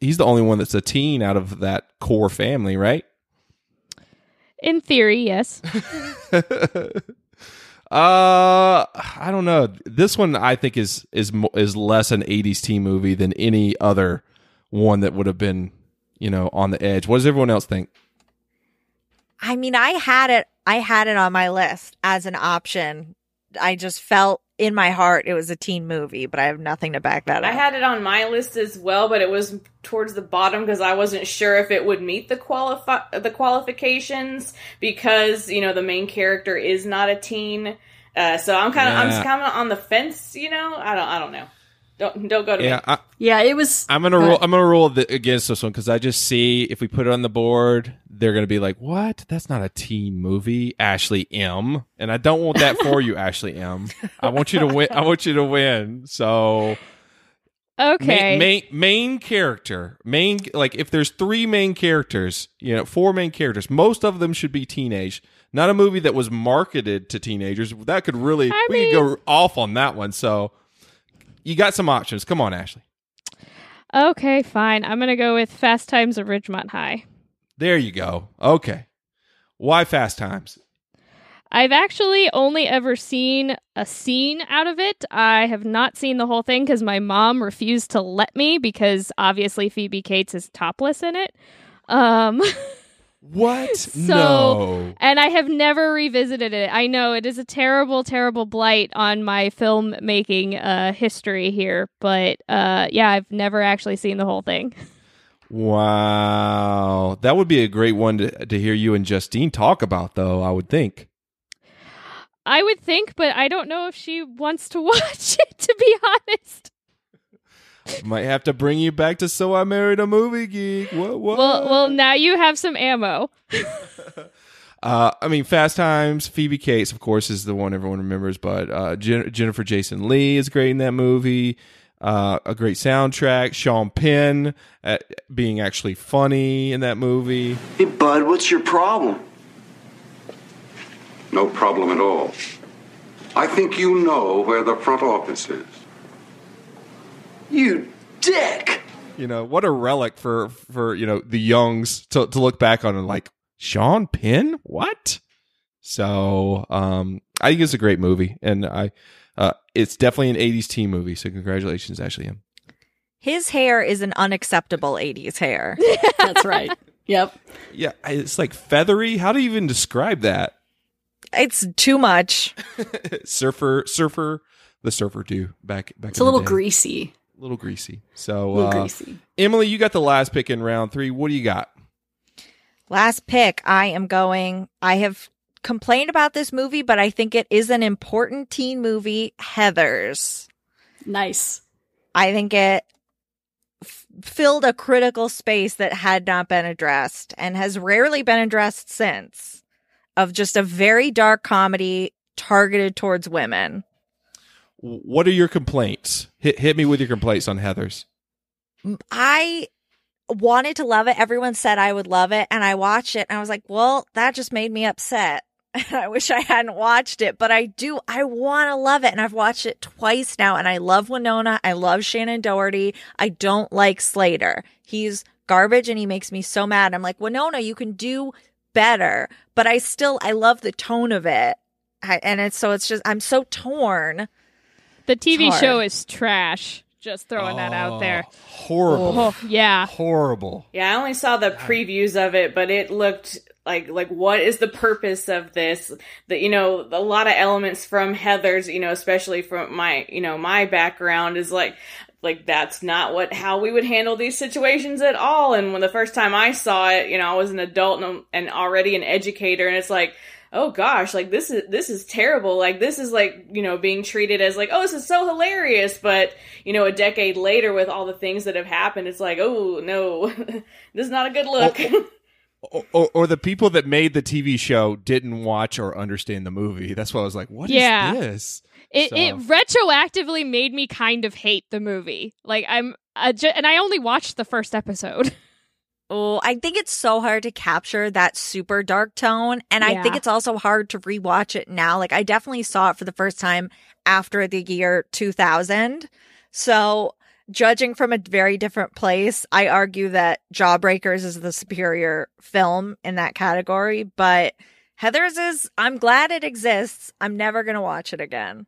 he's the only one that's a teen out of that core family, right? In theory, yes. Uh, I don't know. This one I think is is is less an '80s teen movie than any other one that would have been, you know, on the edge. What does everyone else think? I mean, I had it. I had it on my list as an option. I just felt in my heart it was a teen movie, but I have nothing to back that I up. I had it on my list as well, but it was towards the bottom because I wasn't sure if it would meet the qualifi- the qualifications because you know the main character is not a teen. Uh, so I'm kind of I'm kind of on the fence. You know, I don't I don't know. Don't don't go to Yeah, me. I, Yeah, it was. I'm gonna roll. I'm gonna roll the, against this one because I just see if we put it on the board, they're gonna be like, "What? That's not a teen movie." Ashley M. And I don't want that for you, Ashley M. I want you to win. I want you to win. So Okay. main, main main character, main like if there's three main characters, you know, four main characters, most of them should be teenage. Not a movie that was marketed to teenagers. That could really I we could go off on that one. So you got some options. Come on, Ashley. Okay, fine. I'm gonna go with Fast Times at Ridgemont High. There you go. Okay. Why Fast Times? I've actually only ever seen a scene out of it. I have not seen the whole thing because my mom refused to let me because obviously Phoebe Cates is topless in it. Um, What? so, no. and I have never revisited it. I know it is a terrible, terrible blight on my filmmaking uh, history here, but uh, yeah, I've never actually seen the whole thing. Wow. That would be a great one to, to hear you and Justine talk about, though, I would think. I would think, but I don't know if she wants to watch it, to be honest. Might have to bring you back to So I Married a Movie Geek. What? What? Well, well, now you have some ammo. Uh, I mean, Fast Times, Phoebe Cates, of course, is the one everyone remembers, but uh, Jen- Jennifer Jason Leigh is great in that movie. Uh, a great soundtrack. Sean Penn uh, being actually funny in that movie. Hey, bud, what's your problem? No problem at all. I think you know where the front office is. You dick! You know, what a relic for for you know the youngs to to look back on and like Sean Penn. What? So, um, I think it's a great movie, and I, uh, it's definitely an '80s teen movie. So, congratulations, Ashley M. His hair is an unacceptable 80s hair. That's right. Yep. Yeah, it's like feathery. How do you even describe that? It's too much. surfer, surfer, the surfer do back back. It's in a the little day. greasy. A little greasy. So, Little uh, greasy. Emily, you got the last pick in round three. What do you got? Last pick, I am going. I have complained about this movie, but I think it is an important teen movie, Heathers. Nice. I think it f- filled a critical space that had not been addressed and has rarely been addressed since of just a very dark comedy targeted towards women. What are your complaints? Hit hit me with your complaints on Heathers. I wanted to love it. Everyone said I would love it. And I watched it and I was like, well, that just made me upset. I wish I hadn't watched it, but I do. I want to love it. And I've watched it twice now. And I love Winona. I love Shannen Doherty. I don't like Slater. He's garbage and he makes me so mad. I'm like, Winona, you can do better. But I still, I love the tone of it. I, and it's so it's just, I'm so torn. The TV hard. show is trash. Just throwing that out oh, there. Horrible. Oh, yeah. Horrible. Yeah, I only saw the previews of it, but it looked like like what is the purpose of this? That you know, a lot of elements from Heathers, you know, especially from my you know my background is like like that's not what how we would handle these situations at all. And when the first time I saw it, you know, I was an adult and, and already an educator, and it's like. Oh gosh, like this is this is terrible. Like this is like, you know, being treated as like, oh, this is so hilarious, but you know, a decade later with all the things that have happened, it's like, oh no, this is not a good look. Or, or, or the people that made the TV show didn't watch or understand the movie. That's why I was like, "What is Yeah. this?" It So- it retroactively made me kind of hate the movie. Like I'm, uh, ju- and I only watched the first episode. Oh, I think it's so hard to capture that super dark tone. And I think it's also hard to rewatch it now. Like, I definitely saw it for the first time after the year 2000. So, judging from a very different place, I argue that Jawbreakers is the superior film in that category. But Heathers is, I'm glad it exists. I'm never going to watch it again.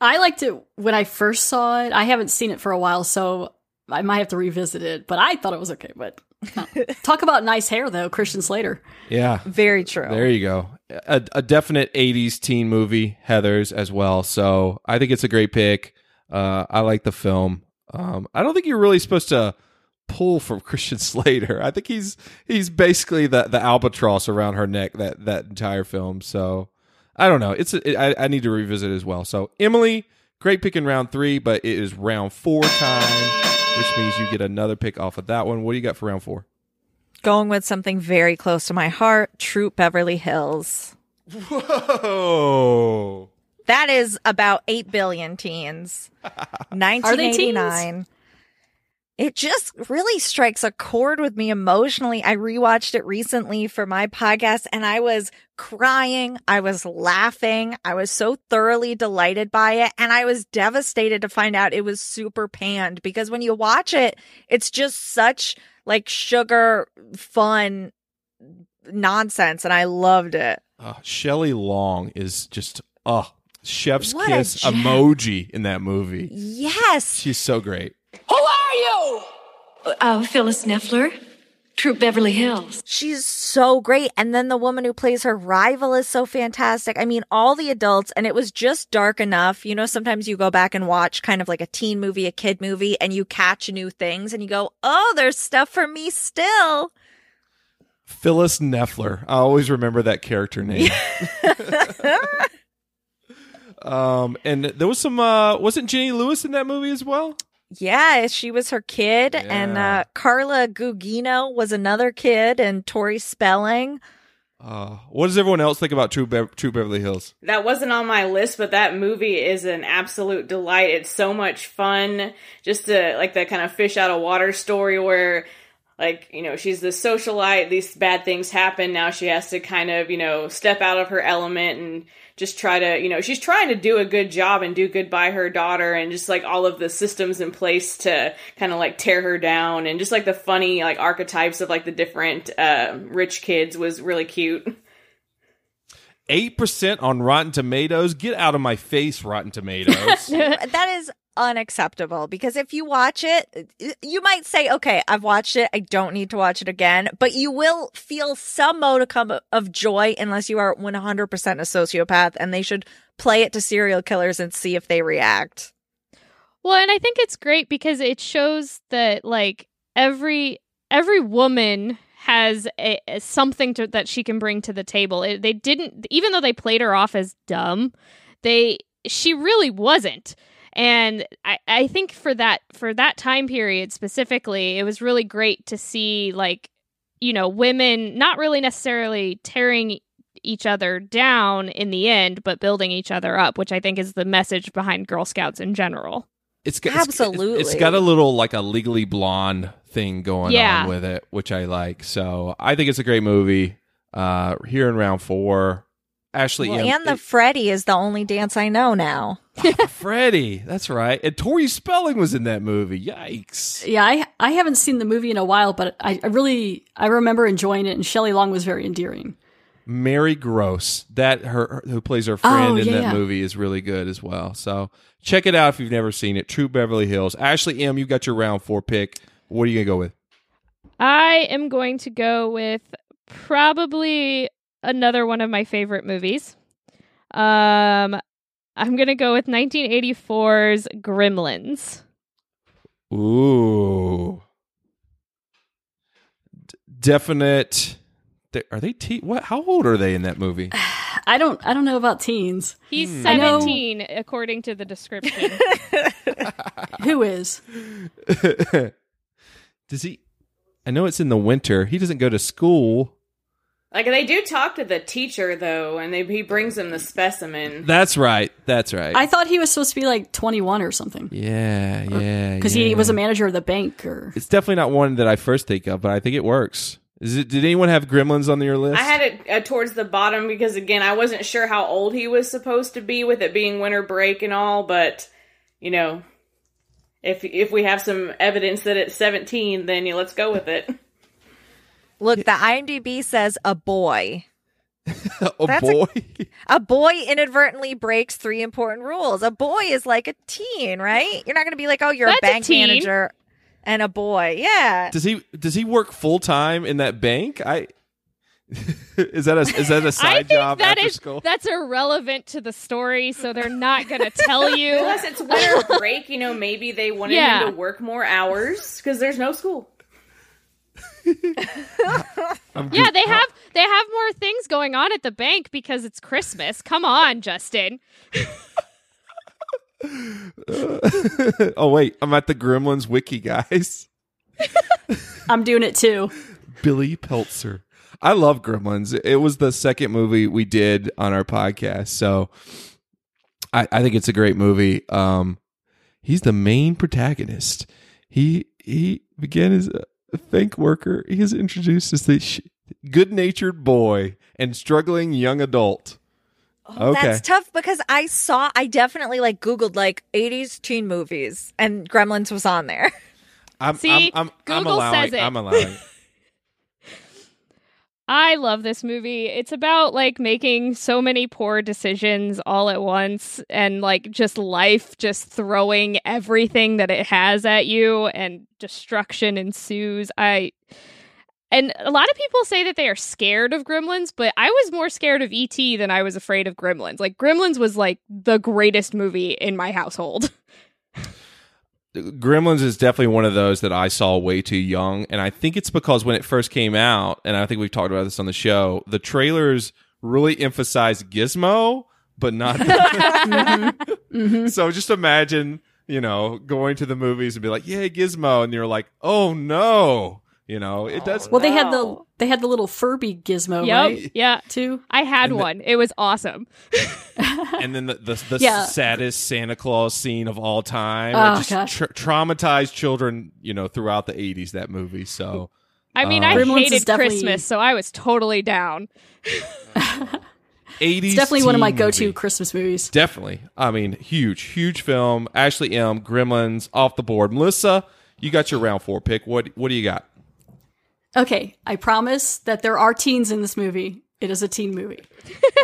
I liked it when I first saw it. I haven't seen it for a while, so I might have to revisit it. But I thought it was okay. But. talk about nice hair, though, Christian Slater. Yeah. Very true. There you go. A, a definite 80s teen movie, Heathers, as well. So I think it's a great pick. Uh, I like the film. Um, I don't think you're really supposed to pull from Christian Slater. I think he's he's basically the the albatross around her neck that that entire film. So I don't know. It's I need to revisit as well. So Emily, great pick in round three, but it is round four time, which means you get another pick off of that one. What do you got for round four? Going with something very close to my heart, Troop Beverly Hills. Whoa. That is about 8 billion teens. Are they teens? 1989. It just really strikes a chord with me emotionally. I rewatched it recently for my podcast and I was crying. I was laughing. I was so thoroughly delighted by it. And I was devastated to find out it was super panned because when you watch it, it's just such like sugar fun nonsense. And I loved it. Uh, Shelley Long is just oh chef's What kiss emoji in that movie. Yes. She's so great. Who are you? Uh, Phyllis Nefler, Troop Beverly Hills. She's so great. And then the woman who plays her rival is so fantastic. I mean, all the adults, and it was just dark enough. You know, sometimes you go back and watch kind of like a teen movie, a kid movie, and you catch new things and you go, oh, there's stuff for me still. Phyllis Nefler. I always remember that character name. um, and there was some. Uh, wasn't Jenny Lewis in that movie as well? Yeah, she was her kid. And uh, Carla Gugino was another kid, and Tori Spelling. Uh, what does everyone else think about True, Bev- Troop Beverly Hills? That wasn't on my list, but that movie is an absolute delight. It's so much fun. Just to, like the kind of fish out of water story where, like, you know, she's the socialite, these bad things happen. Now she has to kind of, you know, step out of her element and just try to, you know, she's trying to do a good job and do good by her daughter and just like all of the systems in place to kind of like tear her down and just like the funny like archetypes of like the different uh, rich kids was really cute. Eight percent on Rotten Tomatoes. Get out of my face, Rotten Tomatoes. that is unacceptable because if you watch it, you might say, okay, I've watched it. I don't need to watch it again, but you will feel some modicum of joy unless you are 100% a sociopath and they should play it to serial killers and see if they react. Well, and I think it's great because it shows that like every every woman has a, a- something to, that she can bring to the table. It, they didn't even though they played her off as dumb, they she really wasn't. And I, I think for that for that time period specifically, it was really great to see like you know women not really necessarily tearing each other down in the end, but building each other up, which I think is the message behind Girl Scouts in general. It's got, it's- Absolutely. it's got a little like a Legally Blonde thing going Yeah. on with it, which I like. So I think it's a great movie. Uh, here in round four, Ashley Well, M. and the Freddy is the only dance I know now. Oh, Freddy, that's right. And Tori Spelling was in that movie. Yikes! Yeah, I I haven't seen the movie in a while, but I, I really I remember enjoying it, and Shelley Long was very endearing. Mary Gross, that her her- who plays her friend Oh, in yeah, that yeah. movie, is really good as well. So check it out if you've never seen it. Troop Beverly Hills. Ashley M, you got your round four pick. What are you gonna go with? I am going to go with probably another one of my favorite movies. Um, I'm going to go with 1984's Gremlins. Ooh, D- definite. they- Are they te- what? How old are they in that movie? I don't I don't know about teens. He's Hmm. I know- 17, according to the description. Who is? Does he? I know it's in the winter. He doesn't go to school. Like they do talk to the teacher though, and they, he brings them the specimen. That's right. That's right. I thought he was supposed to be like 21 or something yeah, yeah. because yeah. he was a manager of the bank. Or It's definitely not one that I first think of, but I think it works. Is it? Did anyone have Gremlins on your list? I had it uh, towards the bottom because again, I wasn't sure how old he was supposed to be with it being winter break and all, but you know, if if we have some evidence that it's 17, then yeah, let's go with it. Look, the IMDb says a boy. a That's boy. A boy inadvertently breaks three important rules. A boy is like a teen, right? You're not going to be like, oh, you're That's a a bank teen. manager and a boy. Yeah. does he does he work full time in that bank? I is that a is that a I side think job that after is school? that's irrelevant to the story, so they're not gonna tell you. Plus, it's winter break. You know, maybe they wanted Yeah. him to work more hours because there's no school. yeah, they have they have more things going on at the bank because it's Christmas. Come on, Justin. oh wait, I'm at the Gremlins wiki, guys. I'm doing it too. Billy Peltzer. I love Gremlins. It was the second movie we did on our podcast, so I, I think it's a great movie. Um, he's the main protagonist. He he began as a bank worker. He is introduced as the sh- good-natured boy and struggling young adult. Oh, okay, That's tough because I saw, I definitely like Googled like 80s teen movies and Gremlins was on there. I'm, See, I'm, I'm, I'm Google allowing. says it. I'm allowing. I love this movie. It's about like making so many poor decisions all at once and like just life just throwing everything that it has at you and destruction ensues. I and a lot of people say that they are scared of gremlins, but I was more scared of ET than I was afraid of gremlins. Like gremlins was like the greatest movie in my household. Gremlins is definitely one of those that I saw way too young, and I think it's because when it first came out, and I think we've talked about this on the show, the trailers really emphasized Gizmo, but not. Mm-hmm. Mm-hmm. So just imagine, you know, going to the movies and be like, "Yeah, Gizmo," and you're like, "Oh no," you know, it does. Well, they had the they had the little Furby gizmo, Yep, right? yeah. Too. I had And the- one. It was awesome. and then the the, the Yeah. saddest Santa Claus scene of all time. Oh, it just gosh. tra- traumatized children, you know, throughout the '80s. That movie. So I mean, um, I Gremlins hated definitely- Christmas, so I was totally down. 80s. It's definitely one of my go-to movie. Christmas movies. Definitely. I mean, huge, huge film. Ashley M. Gremlins off the board. Melissa, you got your round four pick. What What do you got? Okay, I promise that there are teens in this movie. It is a teen movie.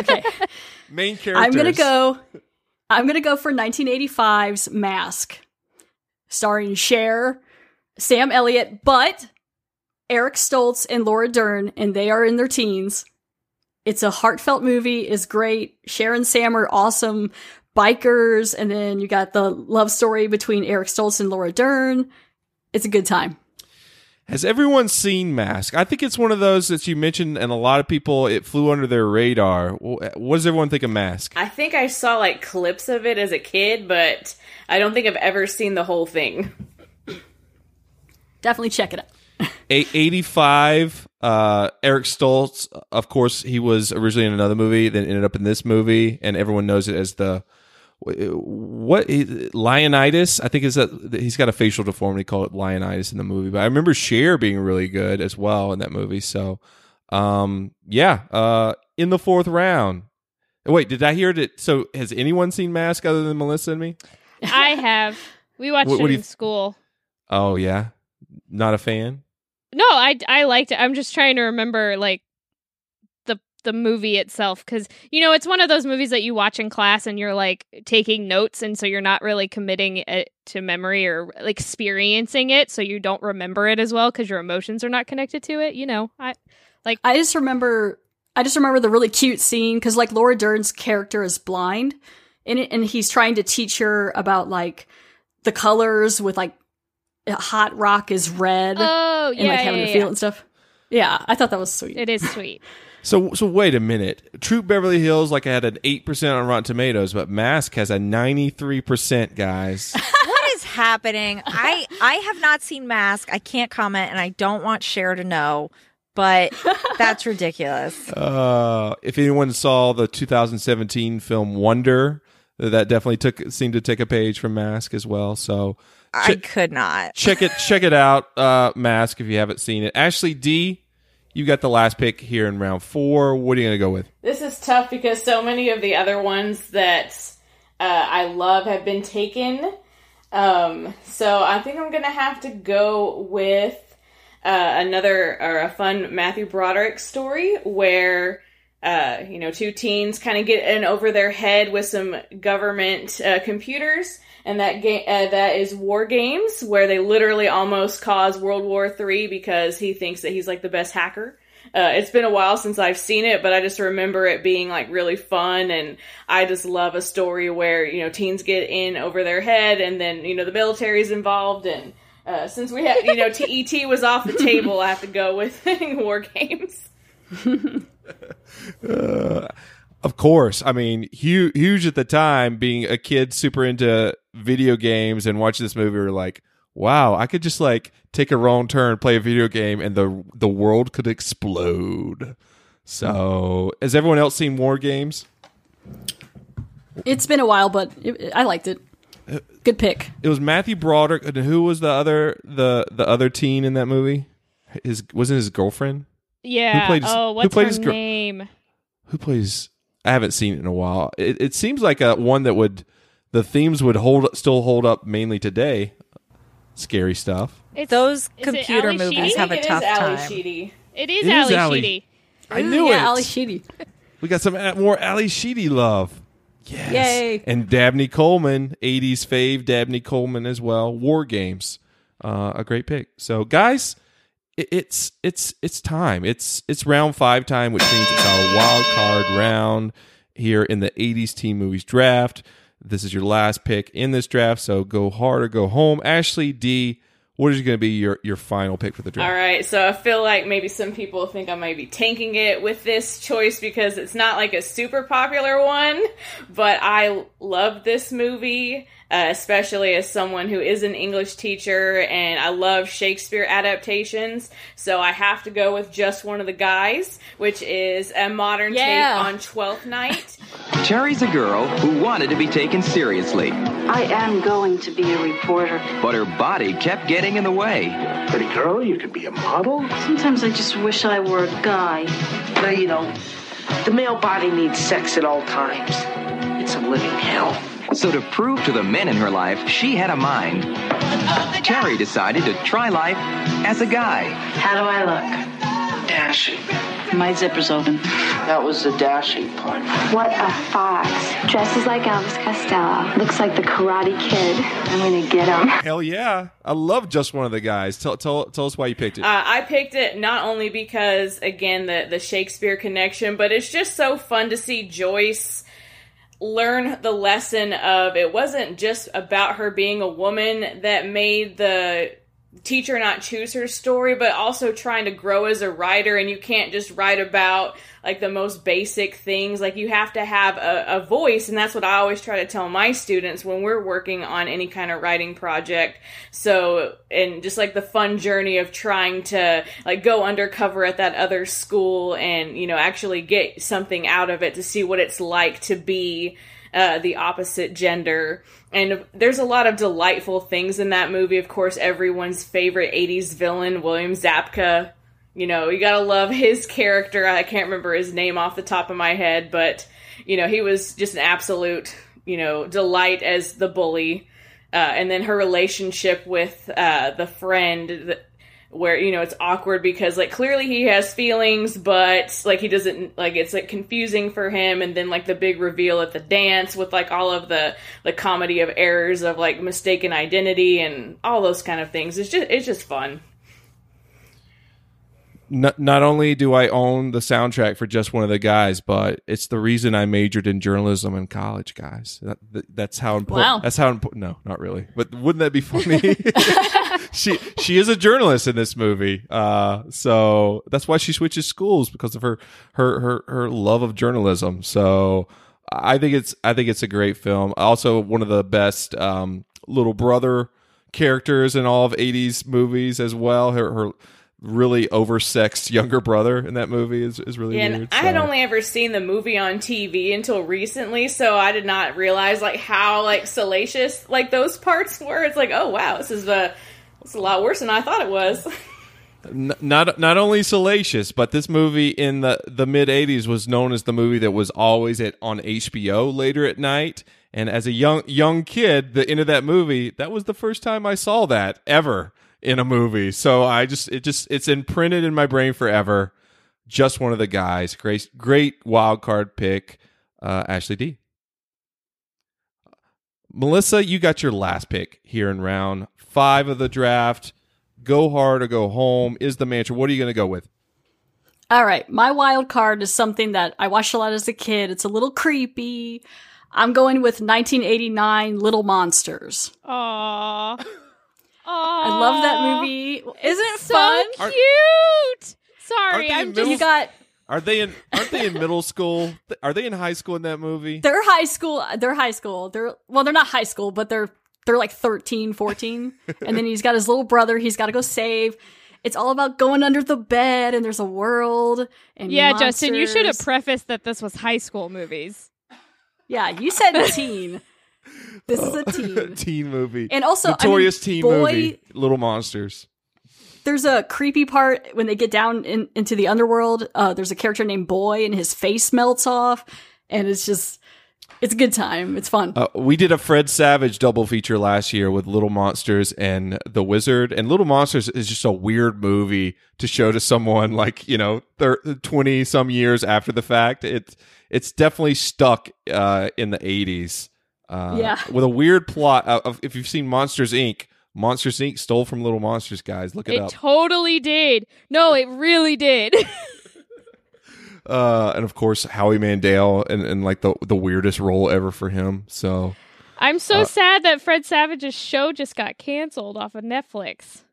Okay, Main characters. I'm gonna go. I'm gonna go for 1985's Mask, starring Cher, Sam Elliott, but Eric Stoltz and Laura Dern, and they are in their teens. It's a heartfelt movie. is great. Cher and Sam are awesome bikers, and then you got the love story between Eric Stoltz and Laura Dern. It's a good time. Has everyone seen Mask? I think it's one of those that you mentioned, and a lot of people it flew under their radar. What does everyone think of Mask? I think I saw like clips of it as a kid, but I don't think I've ever seen the whole thing. Definitely check it out. A- 85 uh eric stoltz of course he was originally in another movie then ended up in this movie and everyone knows it as the what lionitis i think is that he's got a facial deformity called lionitis in the movie but i remember Cher being really good as well in that movie so um yeah uh in the fourth round wait did i hear it so has anyone seen mask other than melissa and me I have. We watched What- what it in school. oh yeah not a fan No, I I liked it. I'm just trying to remember like the movie itself cuz you know, it's one of those movies that you watch in class and you're like taking notes and so you're not really committing it to memory or like experiencing it so you don't remember it as well cuz your emotions are not connected to it, you know. I like I just remember I just remember the really cute scene because like Laura Dern's character is blind in it, and he's trying to teach her about like the colors with like hot rock is red Oh, and yeah, like having yeah, to feel yeah. it and stuff. Yeah, I thought that was sweet. It is sweet. So so wait a minute. Troop Beverly Hills like I had an eight percent on Rotten Tomatoes, but Mask has a ninety three percent, guys. what is happening? I I have not seen Mask. I can't comment, and I don't want Cher to know. But that's ridiculous. uh, if anyone saw the 2017 film Wonder, that definitely took seemed to take a page from Mask as well. So I could not. check it check it out, uh, Mask if you haven't seen it. Ashley D, you got the last pick here in round four. What are you gonna go with? This is tough because so many of the other ones that uh, I love have been taken. Um, so I think I'm gonna have to go with uh, another or a fun Matthew Broderick story where uh, you know, two teens kind of get in over their head with some government uh, computers, and that game uh, that is War Games, where they literally almost cause World War Three because he thinks that he's like the best hacker. Uh, it's been a while since I've seen it, but I just remember it being like really fun, and I just love a story where you know teens get in over their head, and then you know the military's involved, and uh, since we had you know TET was off the table, I have to go with War Games. Uh, of course. I mean, huge, huge at the time, being a kid super into video games and watching this movie, we were like, wow, I could just like take a wrong turn, play a video game, and the the world could explode. So, has everyone else seen War Games? It's been a while, but it, I liked it. Uh, Good pick. It was Matthew Broderick, and who was the other the the other teen in that movie? His wasn't his girlfriend. Yeah. Who played his- oh, who what's played her his gir- name? Who plays? I haven't seen it in a while. It, it seems like a one that would the themes would hold still hold up mainly today. Scary stuff. It's, Those computer movies Sheedy? have a It is tough Ally time. Sheedy. It is It is Ally Ally. Sheedy. I knew yeah, it. Ally Sheedy. We got some more Ally Sheedy love. Yes. Yay. And Dabney Coleman, 80s fave Dabney Coleman as well. War Games. Uh, a great pick. So guys, it, it's it's it's time. It's it's round 5 time, which means it's our wild card round here in the 80s team movies draft. This is your last pick in this draft, so go hard or go home. Ashley D, what is going to be your your final pick for the draft? All right, so I feel like maybe some people think I might be tanking it with this choice because it's not like a super popular one, but I love this movie, uh, especially as someone who is an English teacher and I love Shakespeare adaptations. So I have to go with just one of the guys, which is a modern Yeah. take on Twelfth Night. Cherry's a girl who wanted to be taken seriously, I am going to be a reporter. but her body kept getting in the way. Pretty girl, you could be a model. Sometimes I just wish I were a guy. No, you don't. The male body needs sex at all times. It's a living hell. So to prove to the men in her life she had a mind, Terri decided to try life as a guy. How do I look? Dashing. My zipper's open. That was the dashing part. What a fox. Dresses like Elvis Costello. Looks like the Karate Kid. I'm gonna get him. Hell yeah. I love just one of the guys. Tell tell tell us why you picked it. Uh, I picked it not only because, again, the the Shakespeare connection, but it's just so fun to see Joyce learn the lesson of it wasn't just about her being a woman that made the teacher not choose her story, but also trying to grow as a writer. And you can't just write about like the most basic things. Like you have to have a, a voice. And that's what I always try to tell my students when we're working on any kind of writing project. So, and just like the fun journey of trying to like go undercover at that other school and, you know, actually get something out of it to see what it's like to be uh, the opposite gender. And there's a lot of delightful things in that movie. Of course, everyone's favorite 80s villain, William Zabka. You know, you gotta love his character. I can't remember his name off the top of my head, but, you know, he was just an absolute, you know, delight as the bully. Uh, and then her relationship with uh, the friend where you know it's awkward because like clearly he has feelings but like he doesn't like it's like confusing for him. And then like the big reveal at the dance with like all of the the comedy of errors of like mistaken identity and all those kind of things. It's just it's just fun not, not only do I own the soundtrack for just one of the guys, but it's the reason I majored in journalism in college, guys. That, that- that's how important. Wow. That's how important. No, not really. But wouldn't that be funny? she she is a journalist in this movie, uh, so that's why she switches schools because of her her her her love of journalism. So I think it's I think it's a great film. Also, one of the best um, little brother characters in all of 80s movies as well. Her her really oversexed younger brother in that movie is, is really and weird. I had only ever seen the movie on TV until recently, so I did not realize like how like salacious like those parts were. It's like, oh wow, this is uh, a it's a lot worse than I thought it was. Not not only salacious, but this movie in the the mid '80s was known as the movie that was always at on HBO later at night. And as a young young kid, the end of that movie, that was the first time I saw that ever in a movie. So I just it just it's imprinted in my brain forever. just one of the guys. Great, great wild card pick, uh, Ashley D. Melissa, you got your last pick here in round five of the draft. Go hard or go home is the mantra. What are you going to go with? All right, my wild card is something that I watched a lot as a kid. It's a little creepy. I'm going with 1989 Little Monsters. Aww. I love that movie. Isn't it so fun? cute. Sorry, Aren't they I'm in just middle- You got Are they in? Aren't they in middle school? Are they in high school in that movie? they're high school. They're high school. They're well, they're not high school, but they're they're like 13, 14. and then he's got his little brother. He's got to go save. It's all about going under the bed, and there's a world. And Yeah, Justin, you should have monsters. prefaced that this was high school movies. yeah, you said teen. This is a teen. teen movie. And also, I notorious mean, teen boy- movie. Little Monsters. there's a creepy part when they get down in, into the underworld. Uh, there's a character named Boy, and his face melts off, and it's just, it's a good time. It's fun. Uh, we did a Fred Savage double feature last year with Little Monsters and The Wizard. And Little Monsters is just a weird movie to show to someone like, you know, thir- 20 some years after the fact. It's it's definitely stuck uh, in the 80s. Uh, Yeah. With a weird plot. Of, if you've seen Monsters Inc., Monsters Inc. stole from Little Monsters, guys. Look it, It up. It totally did. No, it really did. uh, and of course, Howie Mandel and, and like the, the weirdest role ever for him. So. I'm so Uh, sad that Fred Savage's show just got canceled off of Netflix.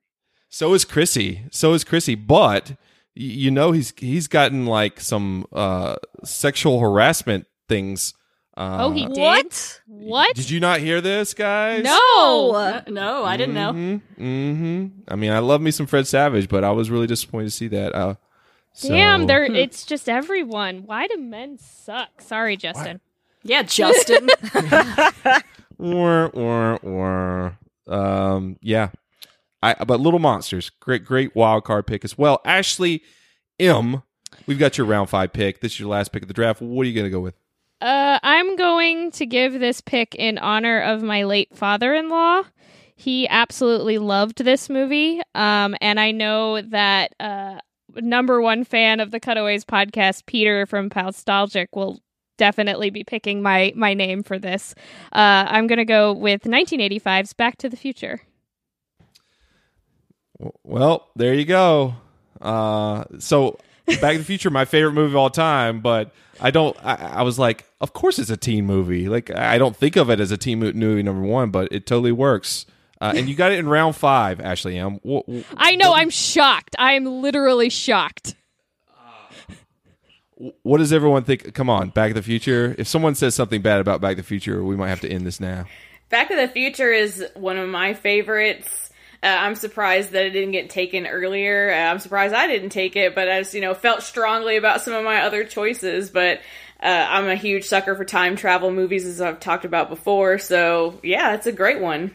So is Chrissy. So is Chrissy. But you know he's he's gotten like some uh sexual harassment things. Uh, oh, he did. What? What? Did you not hear this, guys? No. Uh, no, I didn't know. Mm-hmm. I mean, I love me some Fred Savage, but I was really disappointed to see that. Uh, Damn, so- they're it's just everyone. Why do men suck? Sorry, Justin. Yeah, Justin. Wah, wah, wah. Um, yeah. I but Little Monsters, great, great wild card pick as well. Ashley M, we've got your round five pick. This is your last pick of the draft. What are you gonna go with? Uh, I'm going to give this pick in honor of my late father-in-law. He absolutely loved this movie, um, and I know that uh, number one fan of the Cutaways podcast, Peter from Nostalgic, will definitely be picking my my name for this. Uh, I'm going to go with 1985's Back to the Future. Well, there you go. Uh, so Back to the Future, my favorite movie of all time, but I don't. I, I was like, of course it's a teen movie. Like I don't think of it as a teen movie number one, but it totally works. Uh, and you got it in round five, Ashley M. Wh- wh- I know. I'm shocked. I am literally shocked. What does everyone think? Come on, Back to the Future. If someone says something bad about Back to the Future, we might have to end this now. Back to the Future is one of my favorites. Uh, I'm surprised that it didn't get taken earlier. Uh, I'm surprised I didn't take it, but I just, you know, felt strongly about some of my other choices. But uh, I'm a huge sucker for time travel movies, as I've talked about before. So, yeah, it's a great one.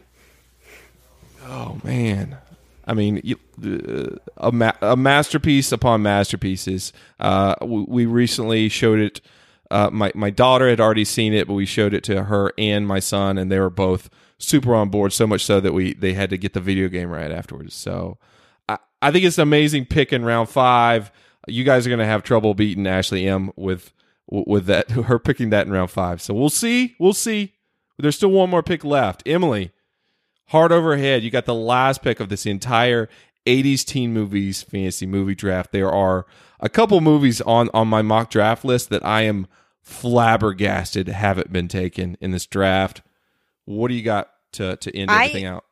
Oh man, I mean, you, uh, a ma- a masterpiece upon masterpieces. Uh, we, we recently showed it. Uh, my my daughter had already seen it, but we showed it to her and my son, and they were both super on board. So much so that we they had to get the video game right afterwards. So I, I think it's an amazing pick in round five. You guys are going to have trouble beating Ashley M with with that her picking that in round five. So we'll see. We'll see. There's still one more pick left. Emily, hard overhead. You got the last pick of this entire 80s teen movies fantasy movie draft. There are a couple movies on on my mock draft list that I am flabbergasted haven't been taken in this draft. What do you got to to end I- everything out?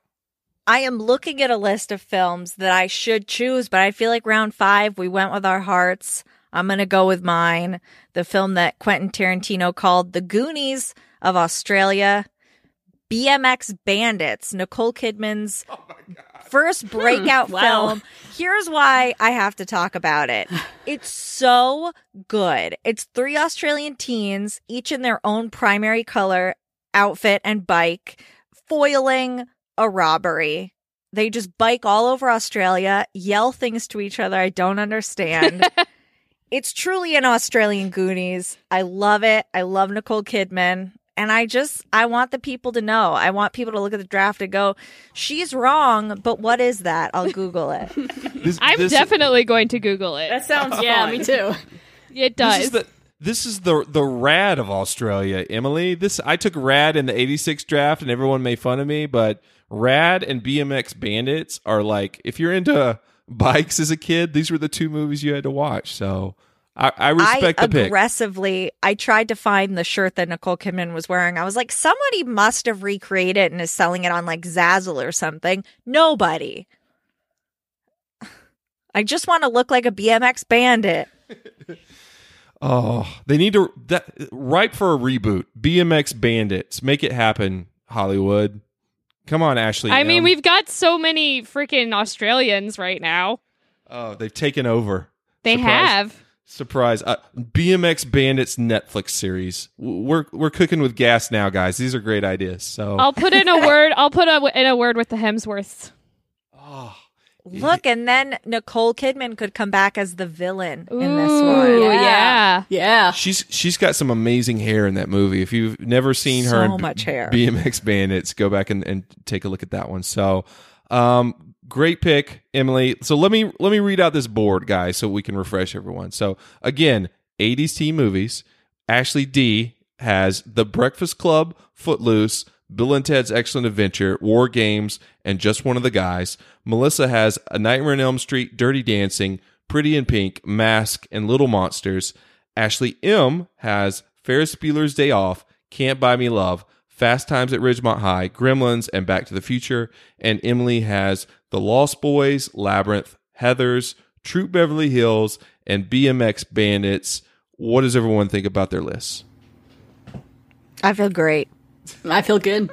I am looking at a list of films that I should choose, but I feel like round five, we went with our hearts. I'm going to go with mine. The film that Quentin Tarantino called The Goonies of Australia. BMX Bandits, Nicole Kidman's oh first hmm, breakout Wow. film. Here's why I have to talk about it. It's so good. It's three Australian teens, each in their own primary color, outfit, and bike, foiling a robbery. They just bike all over Australia, yell things to each other I don't understand. it's truly an Australian Goonies. I love it. I love Nicole Kidman. And I just, I want the people to know. I want people to look at the draft and go, she's wrong, but what is that? I'll Google it. I'm this- definitely going to Google it. That sounds oh, Yeah, me too. It This does. is the this is the the rad of Australia, Emily. This I took rad in the '86 draft, and everyone made fun of me. But rad and BMX Bandits are like if you're into bikes as a kid, these were the two movies you had to watch. So I, I respect I the pick. aggressively, I tried to find the shirt that Nicole Kidman was wearing. I was like, somebody must have recreated it and is selling it on like Zazzle or something. Nobody. I just want to look like a BMX bandit. Oh, they need to that ripe for a reboot. BMX Bandits, make it happen, Hollywood. Come on, Ashley. I mean, we've got so many freaking Australians right now. oh, they've taken over. They Surprise. have. Surprise! Uh, BMX Bandits Netflix series. We're we're cooking with gas now, guys. These are great ideas. So I'll put in a word. I'll put a, in a word with the Hemsworths. Look, and then Nicole Kidman could come back as the villain in this Ooh, one. yeah. Yeah. she's she's got some amazing hair in that movie. If you've never seen her So in B- much hair. BMX Bandits, go back and, and take a look at that one. So, um, great pick, Emily. So let me let me read out this board, guys, so we can refresh everyone. So again, 80s teen movies. Ashley D has The Breakfast Club, Footloose, Bill and Ted's Excellent Adventure, War Games, and Just One of the Guys. Melissa has A Nightmare on Elm Street, Dirty Dancing, Pretty in Pink, Mask, and Little Monsters. Ashley M has Ferris Bueller's Day Off, Can't Buy Me Love, Fast Times at Ridgemont High, Gremlins, and Back to the Future. And Emily has The Lost Boys, Labyrinth, Heathers, Troop Beverly Hills, and BMX Bandits. What does everyone think about their lists? I feel great. I feel good.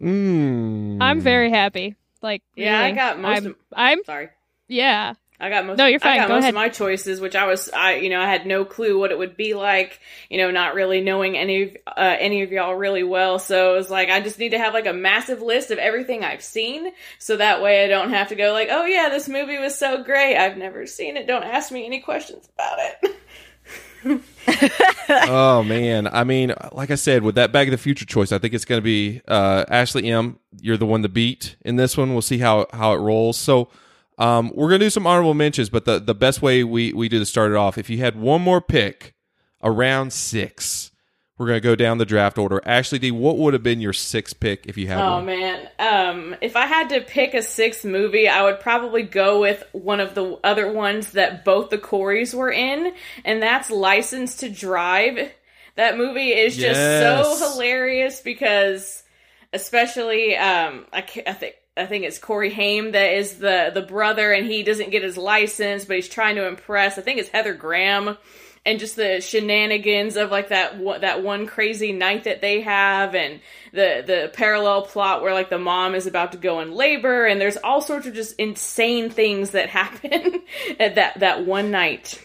Mm. I'm very happy. Like, Yeah, I got most I'm, of- I'm Sorry. yeah. I got most. No, you're fine. I got Go most ahead. of my choices, which I was, I you know, I had no clue what it would be like. You know, not really knowing any of uh, any of y'all really well. So it was like I just need to have like a massive list of everything I've seen, so that way I don't have to go like, oh yeah, this movie was so great. I've never seen it. Don't ask me any questions about it. oh man. I mean like i said with that back of the future choice i think it's going to be uh, ashley m you're the one to beat in this one. We'll see how how it rolls. So um, we're going to do some honorable mentions but the the best way we we do to start it off if you had one more pick around six we're going to go down the draft order ashley d what would have been your sixth pick if you had Oh one man, um, if I had to pick a sixth movie, I would probably go with one of the other ones that both the Coreys were in, and that's License to Drive. That movie is just Yes. so hilarious because, especially, um, I, I think. I think it's Corey Haim that is the the brother, and he doesn't get his license, but he's trying to impress. I think it's Heather Graham, and just the shenanigans of like that that one crazy night that they have, and the the parallel plot where like the mom is about to go in labor, and there's all sorts of just insane things that happen at that that one night.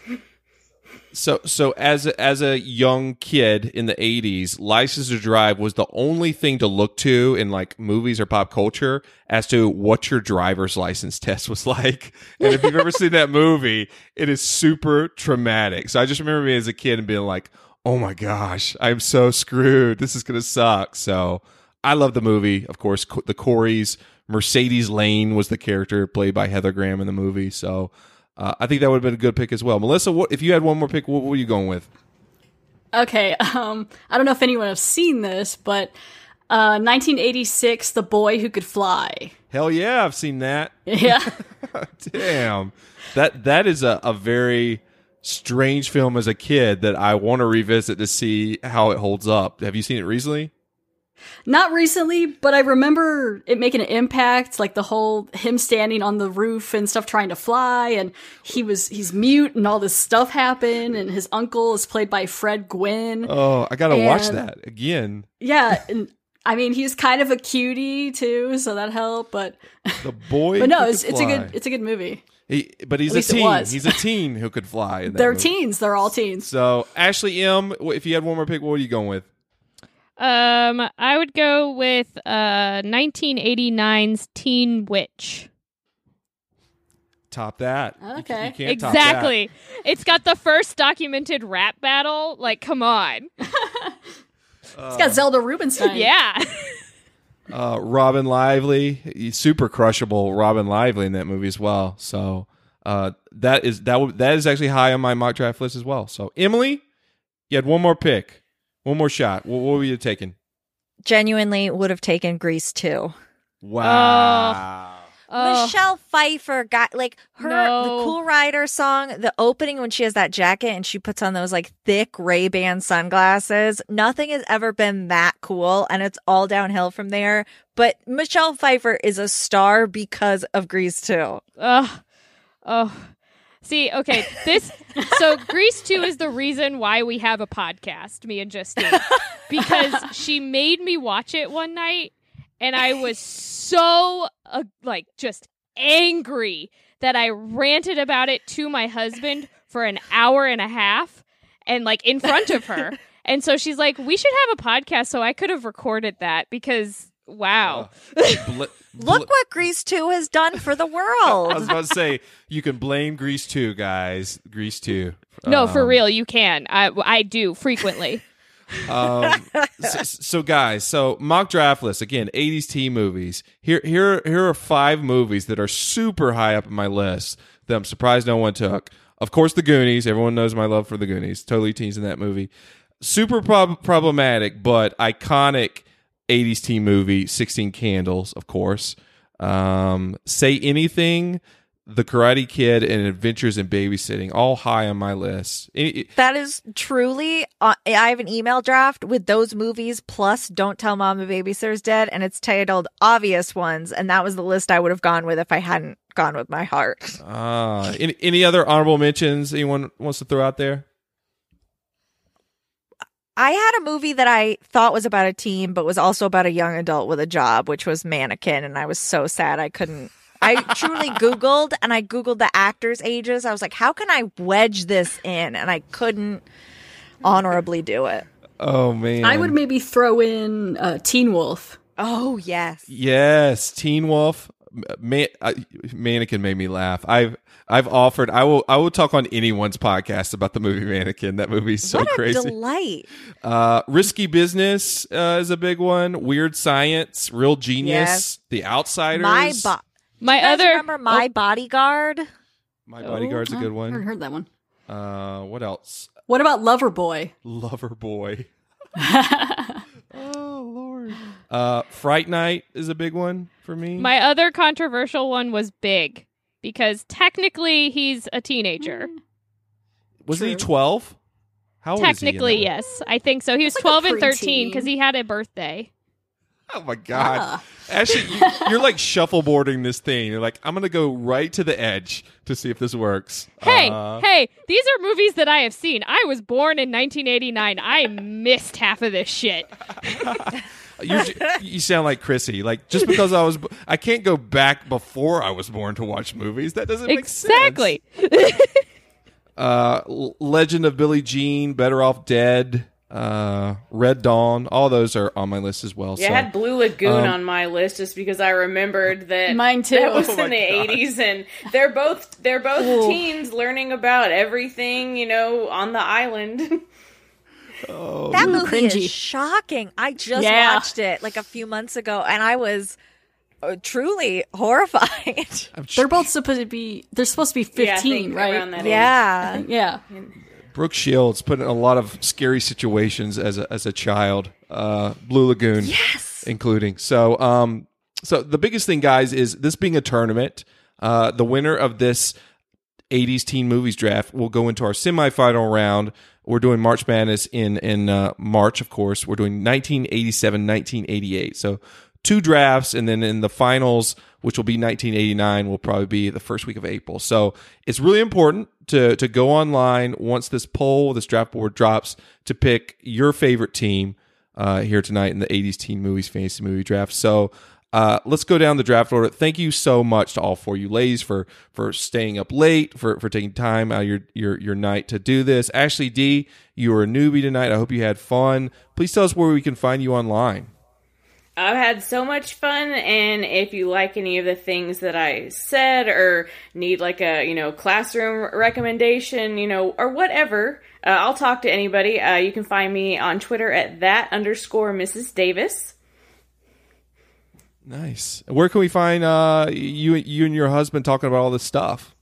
So, so as a, as a young kid in the '80s, License to Drive was the only thing to look to in like movies or pop culture as to what your driver's license test was like. And if you've ever seen that movie, it is super traumatic. So I just remember me as a kid and being like, "Oh my gosh, I'm so screwed. This is gonna suck." So I love the movie. Of course, the Coreys. Mercedes Lane was the character played by Heather Graham in the movie. So. Uh, I think that would have been a good pick as well. Melissa, what if you had one more pick? What were you going with? Okay, um, I don't know if anyone has seen this, but uh, 1986, The Boy Who Could Fly. Hell yeah, I've seen that. Yeah. Damn, that that is a, a very strange film as a kid that I want to revisit to see how it holds up. Have you seen it recently? Not recently, but I remember it making an impact, like the whole him standing on the roof and stuff trying to fly, and he was he's mute and all this stuff happened, and his uncle is played by Fred Gwynne. Oh, I gotta watch that again. Yeah, and I mean he's kind of a cutie too, so that helped. But The boy, but no, it's it's a good it's a good movie. He, but he's a teen. He's a teen who could fly. They're movie. teens. They're all teens. So Ashley M, if you had one more pick, what are you going with? Um, I would go with uh 1989's Teen Witch. top that. Okay. you, can't top that. exactly. It's got the first documented rap battle. Like, come on. It's got Zelda Rubinstein. yeah. Uh, Robin Lively, super crushable. Robin Lively in that movie as well. So uh, that is that w- that is actually high on my mock draft list as well. So Emily, you had one more pick, one more shot. What, what were you taking? Genuinely would have taken Grease 2. Wow. Oh. Michelle Pfeiffer got like her No. the Cool Rider song, the opening when she has that jacket and she puts on those like thick Ray Ban sunglasses. Nothing has ever been that cool, and it's all downhill from there. But Michelle Pfeiffer is a star because of Grease 2. Ugh. Oh. See, okay, this so Grease 2 is the reason why we have a podcast, me and Justine. Because she made me watch it one night and I was so uh, like just angry that I ranted about it to my husband for an hour and a half and like in front of her. and so she's like, "We should have a podcast." So I could have recorded that because wow. Bl- Look what Grease 2 has done for the world. I was about to say you can blame Grease 2, guys. Grease 2. no, for Um, real, you can. I I do frequently. Um, so, so, guys, so mock draft list again, '80s teen movies. Here, here, here are five movies that are super high up on my list that I'm surprised no one took. Of course, The Goonies. Everyone knows my love for The Goonies. Totally teens in that movie. Super prob- problematic, but iconic '80s teen movie. Sixteen Candles, of course. Um, Say Anything. The Karate Kid and Adventures in Babysitting, all high on my list. That is truly. Uh, I have an email draft with those movies plus "Don't Tell Mom the Babysitter's Dead," and it's titled "Obvious Ones," and that was the list I would have gone with if I hadn't gone with my heart. Ah, any, any other honorable mentions anyone wants to throw out there? I had a movie that I thought was about a teen, but was also about a young adult with a job, which was Mannequin, and I was so sad I couldn't. I truly Googled and I Googled the actors' ages. I was like, how can I wedge this in? And I couldn't honorably do it. Oh man, I would maybe throw in uh, Teen Wolf. Oh, yes. Yes, Teen Wolf. Man, I, Mannequin made me laugh. I've I've offered. I will I will talk on anyone's podcast about the movie Mannequin. That movie's so what a crazy. delight. Uh, Risky Business uh, is a big one. Weird Science, Real Genius, Yes. The Outsiders. My bo- My You guys other remember My Bodyguard? My Bodyguard's a good I one. haven't heard that one. Uh, what else? What about Loverboy? Lover Boy. Lord. Uh, Fright Night is a big one for me. my other controversial one was Big because technically he's a teenager. Wasn't he twelve? How old is he in technically, that? yes, I think so. He was That's like a 12 and 13 because he had a birthday. Oh my god! Actually, you, you're like shuffleboarding this thing. You're like, I'm gonna go right to the edge to see if this works. Hey, Uh, hey, these are movies that I have seen. I was born in 1989. I missed half of this shit. you're, you sound like Chrissy. Like just because I was, I can't go back before I was born to watch movies. That doesn't make sense. Exactly. Uh, Legend of Billie Jean, Better Off Dead, uh, Red Dawn. All those are on my list as well. Yeah, so. I had Blue Lagoon um, on my list just because I remembered that Mine too. That was Oh in the eighties, and they're both they're both Ooh. teens learning about everything you know on the island. Oh. That Ooh, movie cringy. is shocking. I just Yeah. watched it like a few months ago, and I was uh, truly horrified. They're both supposed to be. They're supposed to be fifteen, think right? around that age. yeah, Yeah. Brooke Shields put in a lot of scary situations as a, as a child. Uh, Blue Lagoon, yes. including. So, um, so the biggest thing, guys, is this being a tournament. Uh, the winner of this 80s teen movies draft will go into our semifinal round. We're doing March Madness in in uh, March, of course. We're doing 1987, 1988. So two drafts, and then in the finals, which will be 1989, will probably be the first week of April. So it's really important to to go online once this poll, this draft board drops, to pick your favorite team uh, here tonight in the 80s teen movies fantasy movie draft. So uh, let's go down the draft order. Thank you so much to all four you ladies for for staying up late, for for taking time out your your your night to do this. Ashley D, you were a newbie tonight. I hope you had fun. Please tell us where we can find you online. I've had so much fun, and if you like any of the things that I said, or need like a you know classroom recommendation, you know, or whatever, uh, I'll talk to anybody. Uh, you can find me on Twitter at that underscore Mrs. Davis. Nice. Where can we find uh, you you and your husband talking about all this stuff?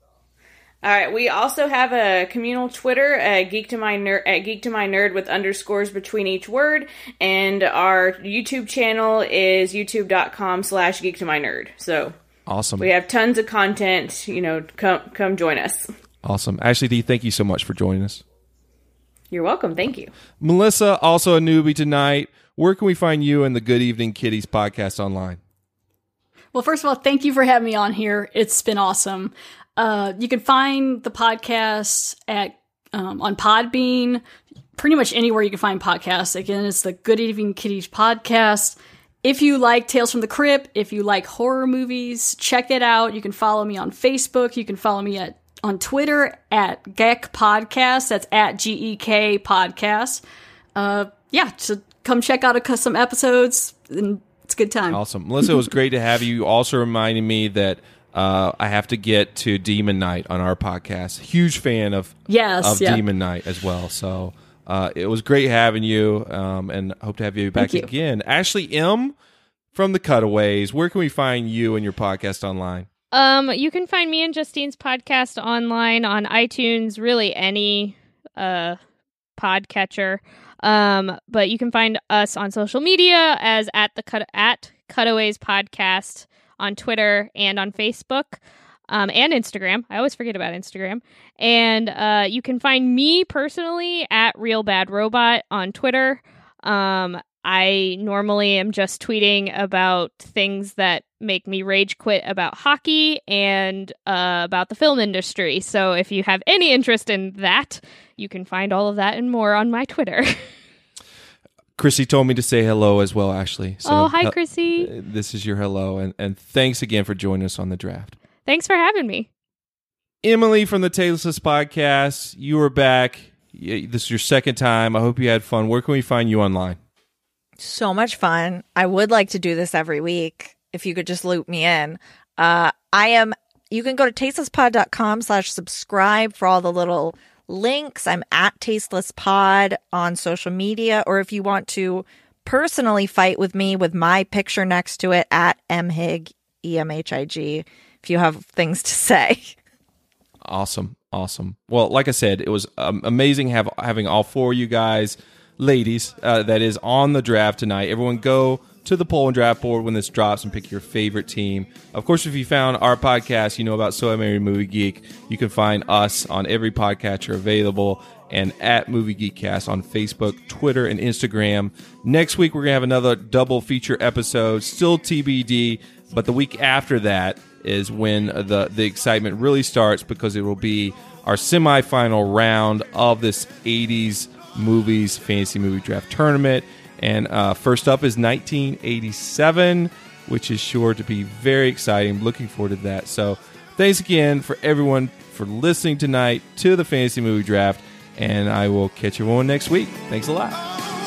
All right. We also have a communal Twitter at Geek to My Nerd at Geek to My Nerd with underscores between each word, and our YouTube channel is youtube.com slash Geek to My Nerd. So Awesome. we have tons of content. You know, come come join us. Awesome. Ashley D, thank you so much for joining us. You're welcome. Thank you. Melissa, also a newbie tonight. Where can we find you and the Good Evening Kitties podcast online? Well, first of all, thank you for having me on here. It's been awesome. Uh, you can find the podcast at um, on Podbean, pretty much anywhere you can find podcasts. Again, it's the Good Evening Kitties podcast. If you like Tales from the Crypt, if you like horror movies, check it out. You can follow me on Facebook. You can follow me at on Twitter at Geek Podcast. That's at G E K Podcast. Uh, yeah, so come check out a, some episodes. And good time. Awesome. Melissa, it was great to have you. You also reminded me that uh, I have to get to Demon Knight on our podcast. Huge fan of Yes, of yeah. Demon Knight as well. So uh, it was great having you, um, and hope to have you back you. again. Ashley M from the Cutaways. Where can we find you and your podcast online? Um, you can find me and Justine's podcast online on iTunes, really any uh podcatcher. Um, but you can find us on social media as at the cut at Cutaways Podcast on Twitter and on Facebook. Um, and Instagram. I always forget about Instagram. And uh, you can find me personally at Real Bad Robot on Twitter. Um, I normally am just tweeting about things that make me rage quit about hockey and uh, about the film industry. So if you have any interest in that, you can find all of that and more on my Twitter. Chrissy told me to say hello as well, Ashley. Oh, hi, uh, Chrissy. uh, This is your hello, and, and thanks again for joining us on the draft. Thanks for having me. Emily from the Tasteless Podcast, you are back. This is your second time. I hope you had fun. Where can we find you online? So much fun. I would like to do this every week if you could just loop me in. Uh, I am, you can go to tastelesspod.com slash subscribe for all the little links. I'm at tastelesspod on social media, or if you want to personally fight with me with my picture next to it at emhig, E-M-H-I-G, if you have things to say. Awesome, awesome. Well, like I said, it was um, amazing have having all four of you guys, ladies, uh, that is on the draft tonight. Everyone, go to the poll and draft board when this drops and pick your favorite team. Of course, if you found our podcast, you know about So I Married Movie Geek. You can find us on every podcatcher available and at Movie Geekcast on Facebook, Twitter, and Instagram. Next week, we're gonna have another double feature episode, still TBD, but the week after that is when the the excitement really starts because it will be our semifinal round of this 80s movies fantasy movie draft tournament. And uh, first up is 1987, which is sure to be very exciting. Looking forward to that. So, thanks again for everyone for listening tonight to the fantasy movie draft. And I will catch everyone next week. Thanks a lot.